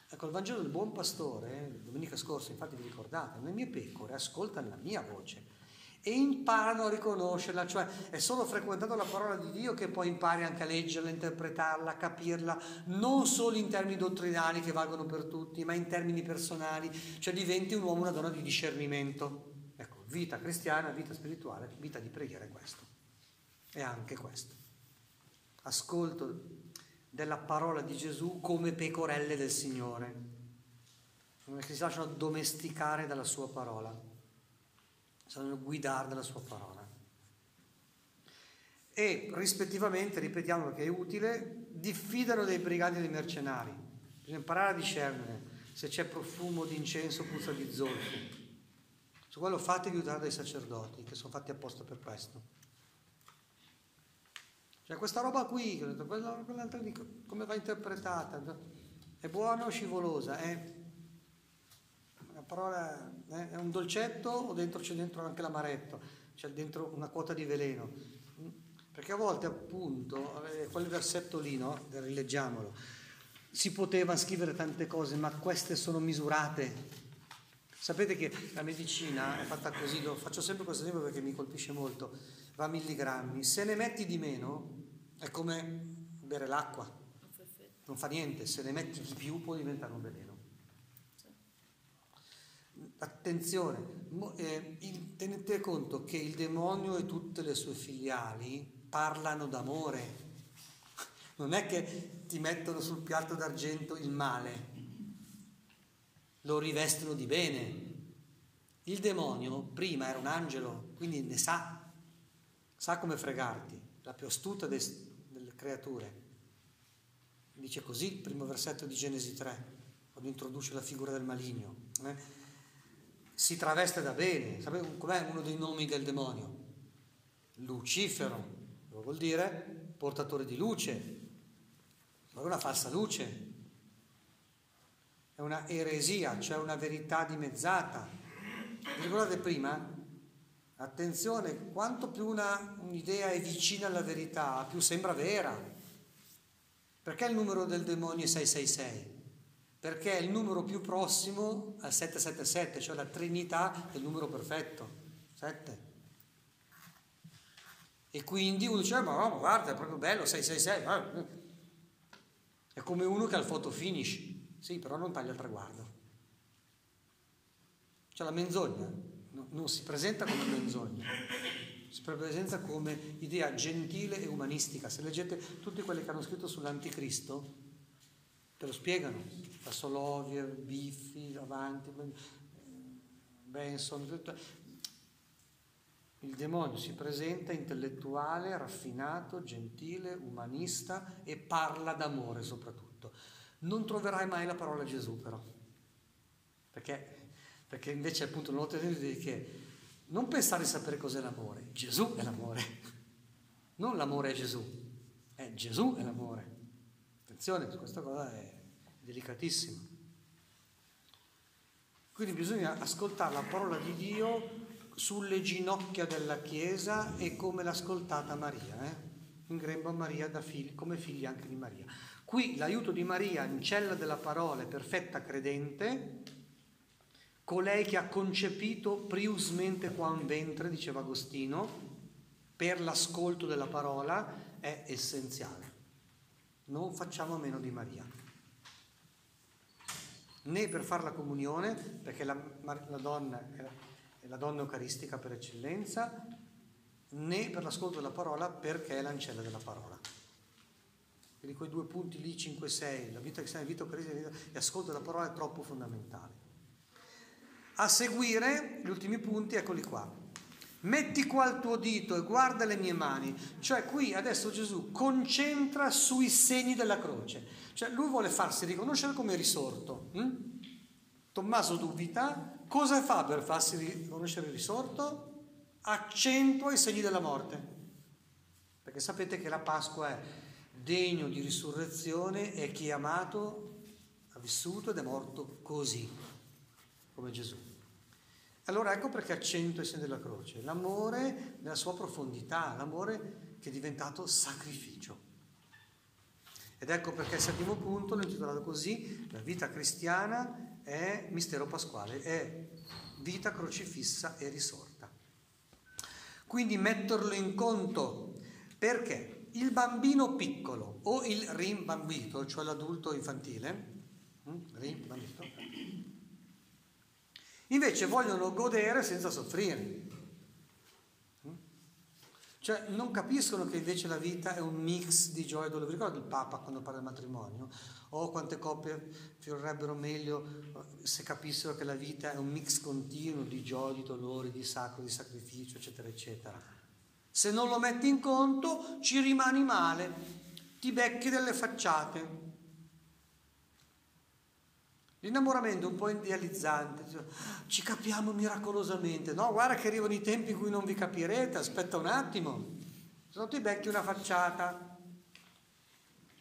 Ecco, il Vangelo del Buon Pastore, eh, domenica scorsa, infatti vi ricordate, le mie pecore ascoltano la mia voce e imparano a riconoscerla, cioè è solo frequentando la parola di Dio che poi impari anche a leggerla, interpretarla, capirla, non solo in termini dottrinali che valgono per tutti, ma in termini personali, cioè diventi un uomo, una donna di discernimento. Ecco, vita cristiana, vita spirituale, vita di preghiera è questo. E anche questo. Ascolto della parola di Gesù come pecorelle del Signore, che si lasciano domesticare dalla sua parola, si lasciano guidare dalla sua parola. E rispettivamente, ripetiamo perché è utile, diffidano dei briganti e dei mercenari. Bisogna imparare a discernere se c'è profumo di incenso o puzza di zolfo. Su quello fatevi aiutare dai sacerdoti, che sono fatti apposta per questo. Cioè questa roba qui, quell'altra lì, come va interpretata? È buona o scivolosa? È, una parola, è un dolcetto o dentro c'è dentro anche l'amaretto? C'è dentro una quota di veleno? Perché a volte appunto, quel versetto lì, no? rileggiamolo, si poteva scrivere tante cose, ma queste sono misurate. Sapete che la medicina è fatta così, lo faccio sempre questo esempio perché mi colpisce molto va a milligrammi, se ne metti di meno è come bere l'acqua, non fa niente, se ne metti di più può diventare un veleno. Attenzione, eh, tenete conto che il demonio e tutte le sue filiali parlano d'amore, non è che ti mettono sul piatto d'argento il male, lo rivestono di bene. Il demonio prima era un angelo, quindi ne sa sa come fregarti, la più astuta delle creature. Dice così il primo versetto di Genesi 3, quando introduce la figura del maligno. Eh? Si traveste da bene, sapete com'è uno dei nomi del demonio? Lucifero, vuol dire? Portatore di luce, ma è una falsa luce, è una eresia, cioè una verità dimezzata. Vi ricordate prima? Attenzione, quanto più una, un'idea è vicina alla verità, più sembra vera. Perché il numero del demonio è 666? Perché è il numero più prossimo al 777, cioè la Trinità è il numero perfetto, 7. E quindi uno dice, ma no, guarda, è proprio bello, 666. È come uno che ha il photo finish, sì, però non taglia il traguardo. Cioè la menzogna non si presenta come menzogna, si presenta come idea gentile e umanistica. Se leggete tutti quelli che hanno scritto sull'anticristo, te lo spiegano, da Soloviev, Biffi, Avanti, Benson, tutto. Il demonio si presenta intellettuale, raffinato, gentile, umanista e parla d'amore soprattutto. Non troverai mai la parola Gesù però, perché perché invece appunto nel Nuovo Testamento dice che non pensare di sapere cos'è l'amore, Gesù è l'amore, [LAUGHS] non l'amore è Gesù, è Gesù è l'amore. Attenzione, questa cosa è delicatissima. Quindi bisogna ascoltare la parola di Dio sulle ginocchia della Chiesa e come l'ha ascoltata Maria, eh? in grembo a Maria figli, come figli anche di Maria. Qui l'aiuto di Maria, ancella della parola, perfetta credente, colei che ha concepito priusmente qua in ventre, diceva Agostino, per l'ascolto della parola è essenziale. Non facciamo meno di Maria. Né per fare la comunione, perché la, la donna è la donna eucaristica per eccellenza, né per l'ascolto della parola perché è l'ancella della parola. Quindi quei due punti lì, 5 6, la vita cristiana, vita eucaristica e ascolto della parola è troppo fondamentale. A seguire, gli ultimi punti, eccoli qua. Metti qua il tuo dito e guarda le mie mani. Cioè qui adesso Gesù concentra sui segni della croce. Cioè lui vuole farsi riconoscere come risorto. Hm? Tommaso dubita, cosa fa per farsi riconoscere risorto? Accentua i segni della morte. Perché sapete che la Pasqua è degno di risurrezione e chi è amato ha vissuto ed è morto così, come Gesù. Allora ecco perché accento i segni della croce, l'amore nella sua profondità, l'amore che è diventato sacrificio. Ed ecco perché il settimo punto l'ho intitolato così, la vita cristiana è mistero pasquale, è vita crocifissa e risorta. Quindi metterlo in conto perché il bambino piccolo o il rimbambito, cioè l'adulto infantile, hm, rimbambito, invece vogliono godere senza soffrire. Cioè non capiscono che invece la vita è un mix di gioia e dolore. Vi ricordo il Papa quando parla del matrimonio? Oh, quante coppie fiorirebbero meglio eh, se capissero che la vita è un mix continuo di gioia, di dolore, di sacro, di sacrificio, eccetera, eccetera. Se non lo metti in conto ci rimani male, ti becchi delle facciate. L'innamoramento è un po' idealizzante, ci capiamo miracolosamente. No, guarda che arrivano i tempi in cui non vi capirete, aspetta un attimo, se no ti becchi una facciata.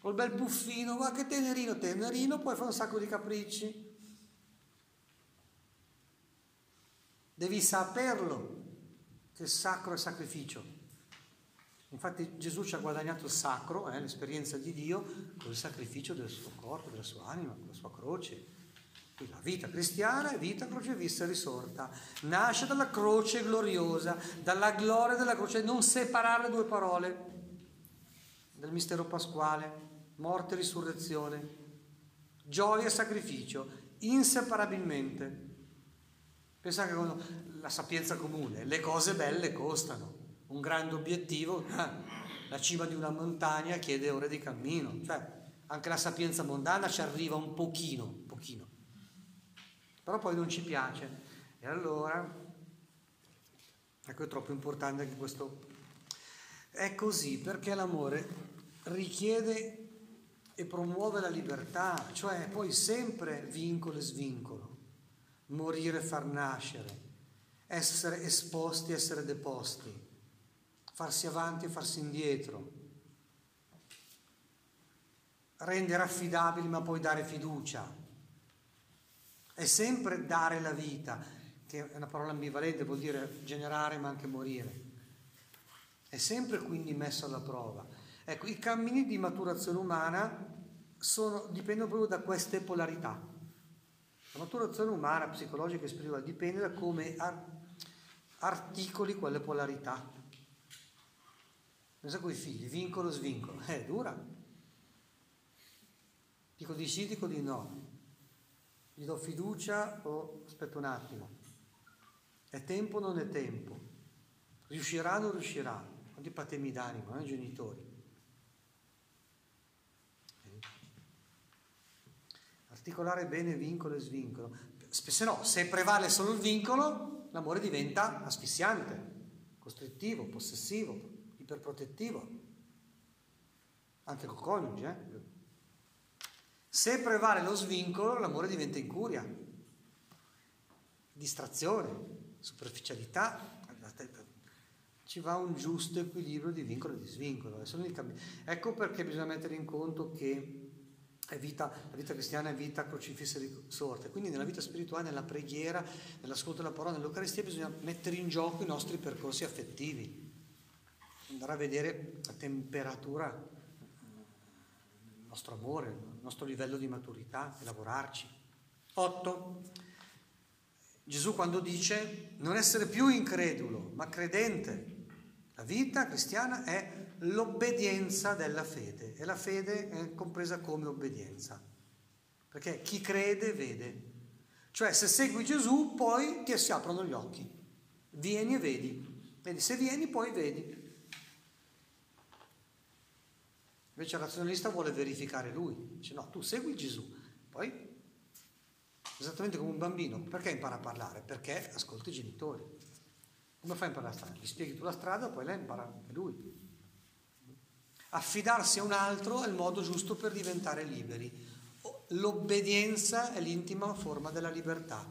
Col bel buffino, guarda che tenerino, tenerino, poi fa un sacco di capricci. Devi saperlo che sacro è sacrificio. Infatti Gesù ci ha guadagnato il sacro, eh, l'esperienza di Dio, con il sacrificio del suo corpo, della sua anima, con la sua croce. La vita cristiana è vita crocevista risorta. Nasce dalla croce gloriosa, dalla gloria della croce. Non separare due parole del mistero pasquale, morte e risurrezione, gioia e sacrificio, inseparabilmente. Pensate che la sapienza comune, le cose belle costano un grande obiettivo, la cima di una montagna chiede ore di cammino, cioè anche la sapienza mondana ci arriva un pochino, un pochino, però poi non ci piace. E allora, ecco è troppo importante anche questo. È così perché l'amore richiede e promuove la libertà, cioè poi sempre vincolo e svincolo, morire e far nascere, essere esposti, essere deposti farsi avanti e farsi indietro, rendere affidabili ma poi dare fiducia. È sempre dare la vita, che è una parola ambivalente, vuol dire generare ma anche morire. È sempre quindi messo alla prova. Ecco, i cammini di maturazione umana sono, dipendono proprio da queste polarità. La maturazione umana, psicologica e spirituale dipende da come articoli quelle polarità. Pensa con i figli, vincolo, svincolo. [LAUGHS] È dura. Dico di sì, dico di no. Gli do fiducia o aspetto un attimo. È tempo o non è tempo? Riuscirà o non riuscirà? Quanti patemi d'animo, eh, genitori? Articolare bene vincolo e svincolo. Se no, se prevale solo il vincolo, l'amore diventa asfissiante, costrittivo, possessivo, iperprotettivo, anche col coniuge. Eh? Se prevale lo svincolo, l'amore diventa incuria, distrazione, superficialità. Ci va un giusto equilibrio di vincolo e di svincolo. Ecco perché bisogna mettere in conto che Vita, la vita cristiana è vita crocifissa e risorta. Quindi nella vita spirituale, nella preghiera, nell'ascolto della parola, nell'Eucaristia bisogna mettere in gioco i nostri percorsi affettivi andare a vedere la temperatura nostro amore, il nostro livello di maturità e lavorarci. 8. Gesù quando dice non essere più incredulo, ma credente. La vita cristiana è l'obbedienza della fede e la fede è compresa come obbedienza. Perché chi crede vede. Cioè se segui Gesù poi ti si aprono gli occhi. Vieni e vedi. Vedi, se vieni poi vedi. Invece il razionalista vuole verificare lui. Dice no, tu segui Gesù, poi esattamente come un bambino. Perché impara a parlare? Perché ascolta i genitori. Come fa a imparare a strada? Gli spieghi tu la strada, poi lei impara anche lui. Affidarsi a un altro è il modo giusto per diventare liberi. L'obbedienza è l'intima forma della libertà.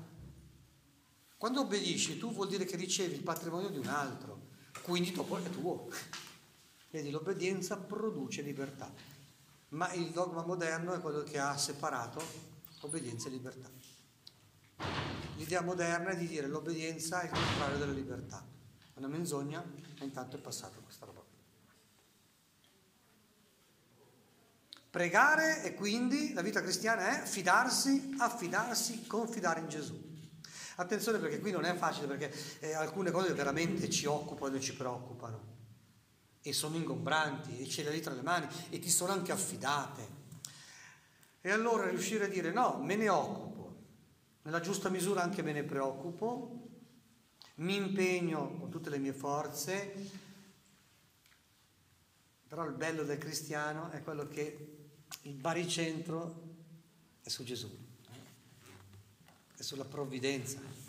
Quando obbedisci tu vuol dire che ricevi il patrimonio di un altro, quindi dopo è tuo. Vedi, l'obbedienza produce libertà, ma il dogma moderno è quello che ha separato obbedienza e libertà. L'idea moderna è di dire l'obbedienza è il contrario della libertà. È una menzogna, ma intanto è passata questa roba. Pregare e quindi la vita cristiana è fidarsi, affidarsi, confidare in Gesù. Attenzione perché qui non è facile perché eh, alcune cose veramente ci occupano e ci preoccupano e sono ingombranti e ce le hai tra le mani e ti sono anche affidate. E allora riuscire a dire no, me ne occupo, nella giusta misura anche me ne preoccupo, mi impegno con tutte le mie forze, però il bello del cristiano è quello che il baricentro è su Gesù, è sulla provvidenza.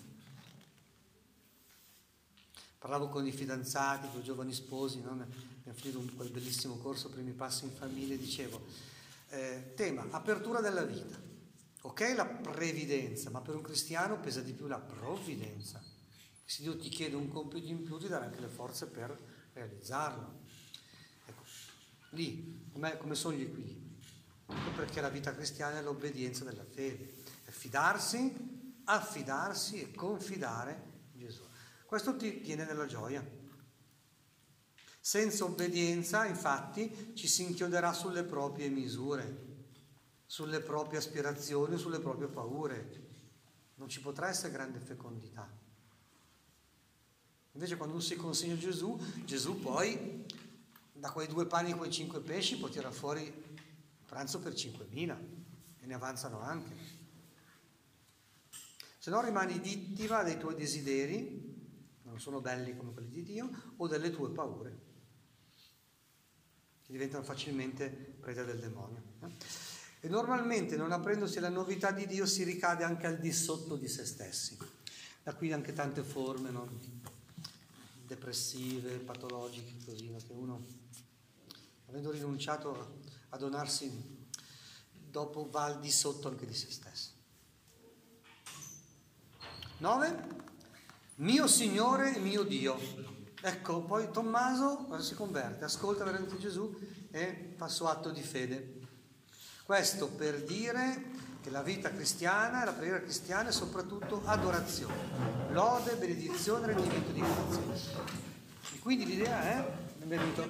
Parlavo con i fidanzati, con i giovani sposi, no? ha finito un, quel bellissimo corso Primi Passi in Famiglia, dicevo, eh, tema, apertura della vita. Ok la previdenza, ma per un cristiano pesa di più la provvidenza. Se Dio ti chiede un compito in più, ti darà anche le forze per realizzarlo. Ecco, lì, come sono gli equilibri? Ecco perché la vita cristiana è l'obbedienza della fede, è fidarsi, affidarsi e confidare. Questo ti tiene nella gioia. Senza obbedienza, infatti, ci si inchioderà sulle proprie misure, sulle proprie aspirazioni, sulle proprie paure. Non ci potrà essere grande fecondità. Invece quando uno si consegna a Gesù, Gesù poi da quei due pani e quei cinque pesci può tirare fuori pranzo per 5.000 e ne avanzano anche. Se no rimani vittima dei tuoi desideri, non sono belli come quelli di Dio, o delle tue paure, che diventano facilmente preda del demonio. Eh? E normalmente non apprendosi la novità di Dio si ricade anche al di sotto di se stessi. Da qui anche tante forme no? depressive, patologiche, così, no? che uno, avendo rinunciato a donarsi dopo va al di sotto anche di se stesso. 9. Mio Signore e mio Dio. Ecco, poi Tommaso si converte, ascolta veramente Gesù e fa suo atto di fede. Questo per dire che la vita cristiana, la preghiera cristiana è soprattutto adorazione, lode, benedizione, rendimento di grazie. E quindi l'idea è, benvenuto,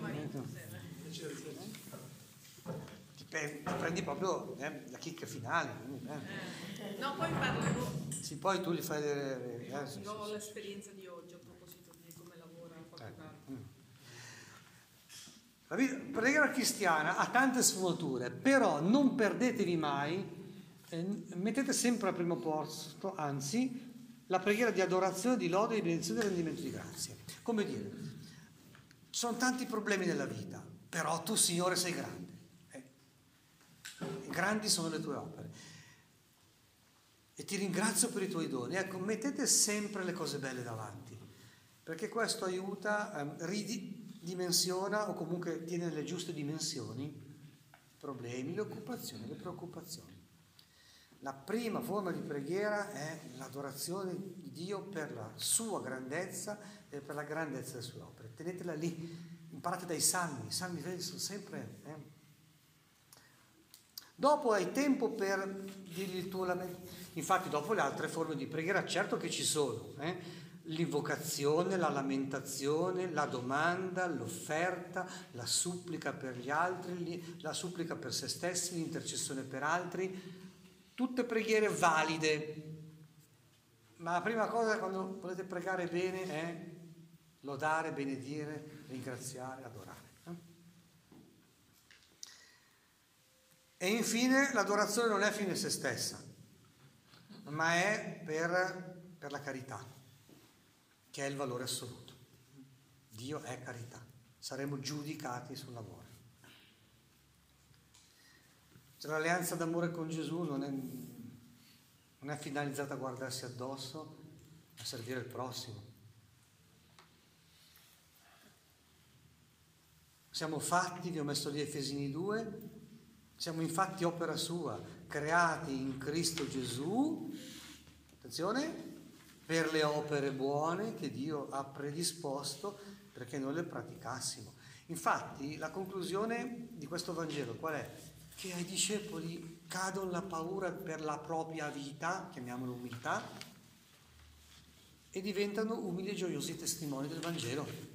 prendi proprio eh, la chicca finale. Eh. No, poi parlo. Sì, poi tu li fai vedere. Eh, sì, ho sì, l'esperienza di oggi a proposito di come lavora eh. Mm. La preghiera cristiana ha tante sfumature, però non perdetevi mai, eh, mettete sempre al primo posto, anzi, la preghiera di adorazione, di lode, di benedizione e rendimento di grazie. Come dire, ci sono tanti problemi nella vita, però tu, Signore, sei grande grandi sono le tue opere. E ti ringrazio per i tuoi doni. Ecco, mettete sempre le cose belle davanti, perché questo aiuta, eh, ridimensiona o comunque tiene nelle giuste dimensioni i problemi, le occupazioni, le preoccupazioni. La prima forma di preghiera è l'adorazione di Dio per la sua grandezza e per la grandezza delle sue opere. Tenetela lì, imparate dai salmi, i salmi sono sempre... Eh, Dopo hai tempo per dirgli il tuo lamento. Infatti dopo le altre forme di preghiera certo che ci sono. Eh? L'invocazione, la lamentazione, la domanda, l'offerta, la supplica per gli altri, la supplica per se stessi, l'intercessione per altri. Tutte preghiere valide. Ma la prima cosa quando volete pregare bene è lodare, benedire, ringraziare, adorare. E infine l'adorazione non è fine se stessa, ma è per, per la carità, che è il valore assoluto. Dio è carità, saremo giudicati sul lavoro. Cioè, l'alleanza d'amore con Gesù non è, non è finalizzata a guardarsi addosso, a servire il prossimo. Siamo fatti, vi ho messo lì Efesini 2, siamo infatti opera sua, creati in Cristo Gesù, attenzione, per le opere buone che Dio ha predisposto perché noi le praticassimo. Infatti la conclusione di questo Vangelo qual è? Che ai discepoli cadono la paura per la propria vita, chiamiamola umiltà, e diventano umili e gioiosi testimoni del Vangelo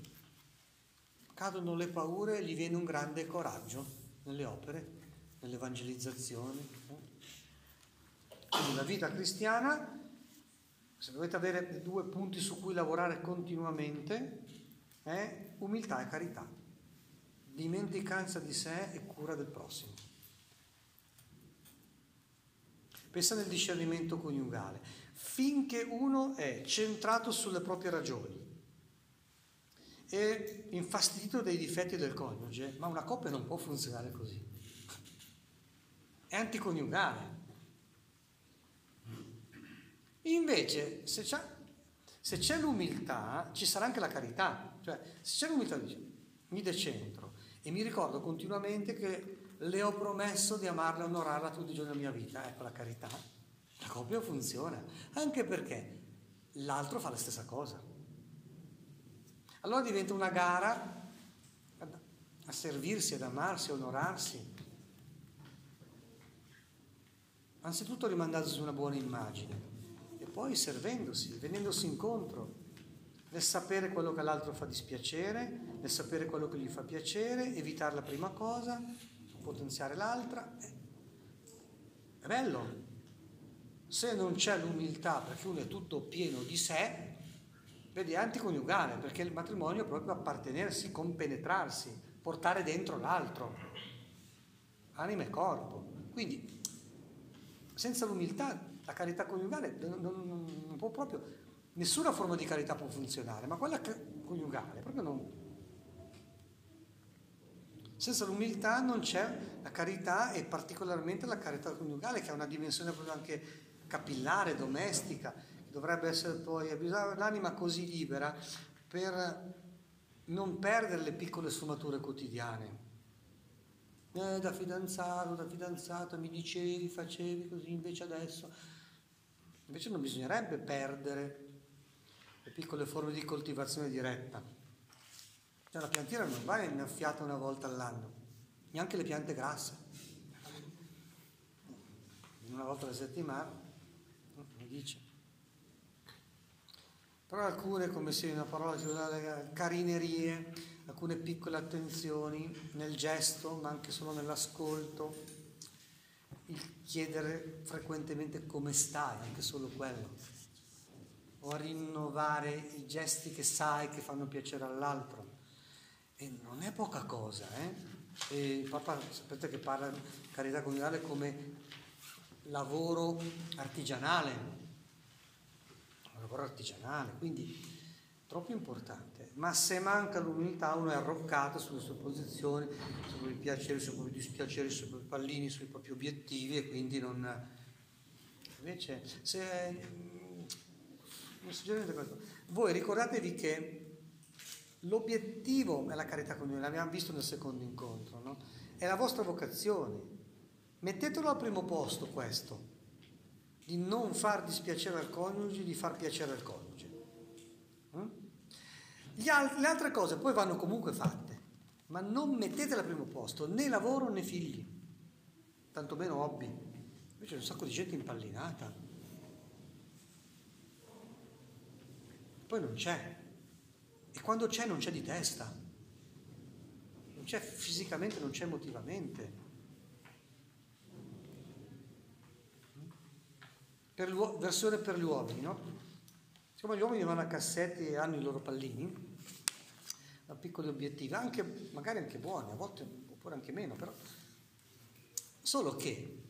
cadono le paure e gli viene un grande coraggio nelle opere, nell'evangelizzazione. Quindi la vita cristiana, se dovete avere due punti su cui lavorare continuamente, è umiltà e carità, dimenticanza di sé e cura del prossimo. Pensa nel discernimento coniugale. Finché uno è centrato sulle proprie ragioni, e infastidito dai difetti del coniuge, ma una coppia non può funzionare così. È anticoniugale. Invece, se c'è, se c'è l'umiltà, ci sarà anche la carità. Cioè, se c'è l'umiltà, mi decentro e mi ricordo continuamente che le ho promesso di amarla e onorarla tutti i giorni della mia vita. Ecco la carità. La coppia funziona. Anche perché l'altro fa la stessa cosa. Allora diventa una gara a servirsi, ad amarsi, a onorarsi. Anzitutto rimandandosi una buona immagine e poi servendosi, venendosi incontro, nel sapere quello che all'altro fa dispiacere, nel sapere quello che gli fa piacere, evitare la prima cosa, potenziare l'altra. È bello. Se non c'è l'umiltà perché uno è tutto pieno di sé, Vedi, è anticoniugale, perché il matrimonio è proprio appartenersi, compenetrarsi, portare dentro l'altro, anima e corpo. Quindi, senza l'umiltà, la carità coniugale non, non, non può proprio, nessuna forma di carità può funzionare, ma quella coniugale proprio non... Senza l'umiltà non c'è la carità e particolarmente la carità coniugale che ha una dimensione proprio anche capillare, domestica, dovrebbe essere poi l'anima così libera per non perdere le piccole sfumature quotidiane. Eh, da fidanzato, da fidanzata mi dicevi, facevi così, invece adesso. Invece non bisognerebbe perdere le piccole forme di coltivazione diretta. Cioè la piantiera non va innaffiata una volta all'anno, neanche le piante grasse. Una volta alla settimana, mi dice. Però alcune, come se una parola si usa, carinerie, alcune piccole attenzioni nel gesto, ma anche solo nell'ascolto, il chiedere frequentemente come stai, anche solo quello, o a rinnovare i gesti che sai che fanno piacere all'altro. E non è poca cosa, eh? E il Papa, sapete che parla di carità coniugale come lavoro artigianale, lavoro artigianale, quindi troppo importante. Ma se manca l'umiltà uno è arroccato sulle sue posizioni, sui propri piaceri, sui propri dispiaceri, sui propri pallini, sui propri obiettivi e quindi non... Invece, se... Non suggerimento questo. Voi ricordatevi che l'obiettivo è la carità con noi, l'abbiamo visto nel secondo incontro, no? È la vostra vocazione. Mettetelo al primo posto questo di non far dispiacere al coniuge, di far piacere al coniuge. Al- le altre cose poi vanno comunque fatte, ma non mettetele al primo posto né lavoro né figli, tanto meno hobby. Invece c'è un sacco di gente impallinata. Poi non c'è. E quando c'è non c'è di testa. Non c'è fisicamente, non c'è emotivamente. per versione per gli uomini, no? Siccome gli uomini vanno a cassetti e hanno i loro pallini, da piccoli obiettivi, anche, magari anche buoni, a volte oppure anche meno, però. Solo che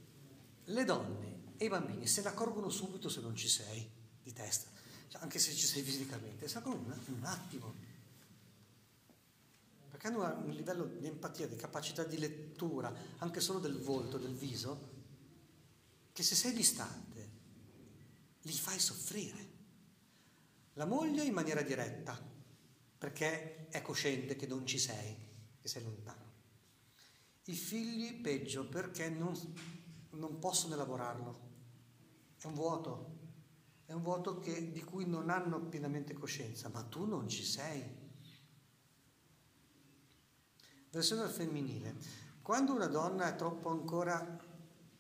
le donne e i bambini se ne accorgono subito se non ci sei di testa, cioè, anche se ci sei fisicamente, se ne accorgono in un attimo. Perché hanno un livello di empatia, di capacità di lettura, anche solo del volto, del viso, che se sei distante li fai soffrire. La moglie in maniera diretta, perché è cosciente che non ci sei, che sei lontano. I figli peggio perché non, non possono elaborarlo. È un vuoto, è un vuoto che, di cui non hanno pienamente coscienza, ma tu non ci sei. Versione femminile. Quando una donna è troppo ancora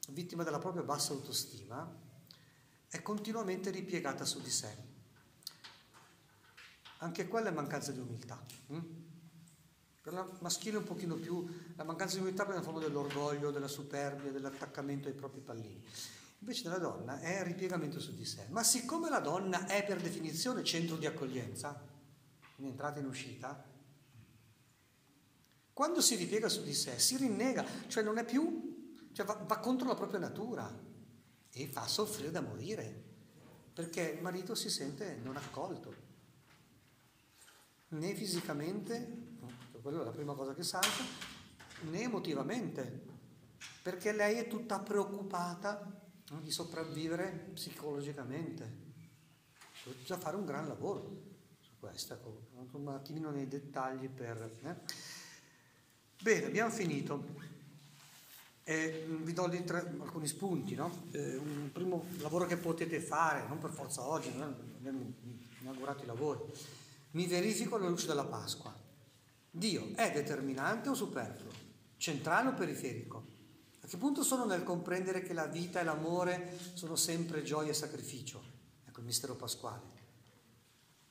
vittima della propria bassa autostima, è continuamente ripiegata su di sé. Anche quella è mancanza di umiltà. Hm? Per la maschile un pochino più, la mancanza di umiltà prende forma dell'orgoglio, della superbia, dell'attaccamento ai propri pallini. Invece della donna è ripiegamento su di sé. Ma siccome la donna è per definizione centro di accoglienza, in entrata e in uscita, quando si ripiega su di sé si rinnega, cioè non è più, cioè va, va contro la propria natura e fa soffrire da morire, perché il marito si sente non accolto, né fisicamente, quella è la prima cosa che salta, né emotivamente, perché lei è tutta preoccupata di sopravvivere psicologicamente. Bisogna fare un gran lavoro su questo, un attimino nei dettagli per... Eh. Bene, abbiamo finito. Eh, vi do tre, alcuni spunti, no? eh, un primo lavoro che potete fare, non per forza oggi, abbiamo inaugurato i lavori. Mi verifico alla luce della Pasqua. Dio è determinante o superfluo? Centrale o periferico? A che punto sono nel comprendere che la vita e l'amore sono sempre gioia e sacrificio? Ecco il mistero pasquale.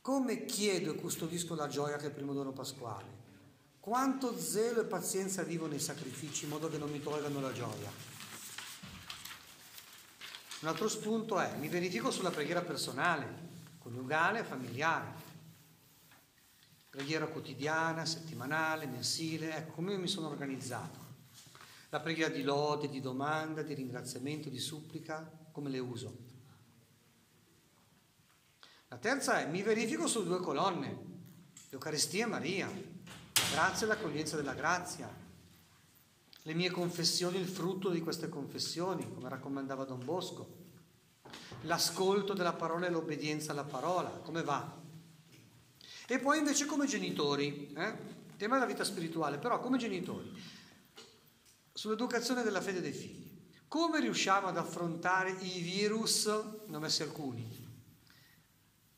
Come chiedo e custodisco la gioia che è il primo dono pasquale? Quanto zelo e pazienza vivo nei sacrifici in modo che non mi tolgano la gioia. Un altro spunto è, mi verifico sulla preghiera personale, coniugale e familiare. Preghiera quotidiana, settimanale, mensile, ecco come mi sono organizzato. La preghiera di lode, di domanda, di ringraziamento, di supplica, come le uso. La terza è, mi verifico su due colonne, l'Eucaristia e Maria grazia e l'accoglienza della grazia. Le mie confessioni, il frutto di queste confessioni, come raccomandava Don Bosco. L'ascolto della parola e l'obbedienza alla parola, come va? E poi invece come genitori, eh? tema della vita spirituale, però come genitori, sull'educazione della fede dei figli. Come riusciamo ad affrontare i virus, ne ho messi alcuni,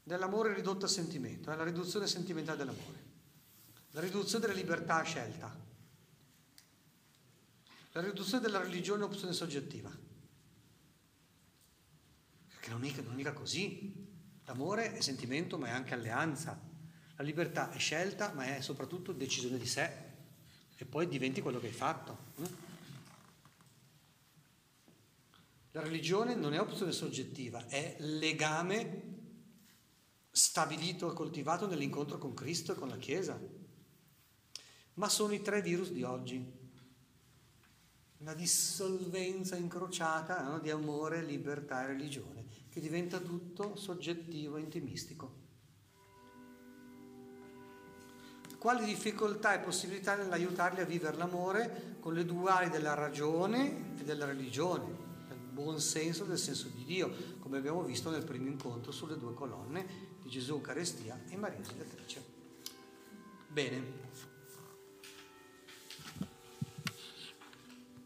dell'amore ridotto a sentimento, eh? la riduzione sentimentale dell'amore? la riduzione della libertà a scelta, la riduzione della religione a opzione soggettiva. Perché non è, mica così. L'amore è sentimento, ma è anche alleanza. La libertà è scelta, ma è soprattutto decisione di sé. E poi diventi quello che hai fatto. Hm? La religione non è opzione soggettiva, è legame stabilito e coltivato nell'incontro con Cristo e con la Chiesa ma sono i tre virus di oggi. Una dissolvenza incrociata no, di amore, libertà e religione, che diventa tutto soggettivo e intimistico. Quali difficoltà e possibilità nell'aiutarli a vivere l'amore con le duali della ragione e della religione, del buon senso e del senso di Dio, come abbiamo visto nel primo incontro sulle due colonne di Gesù Eucaristia e Maria Auxiliatrice. Bene.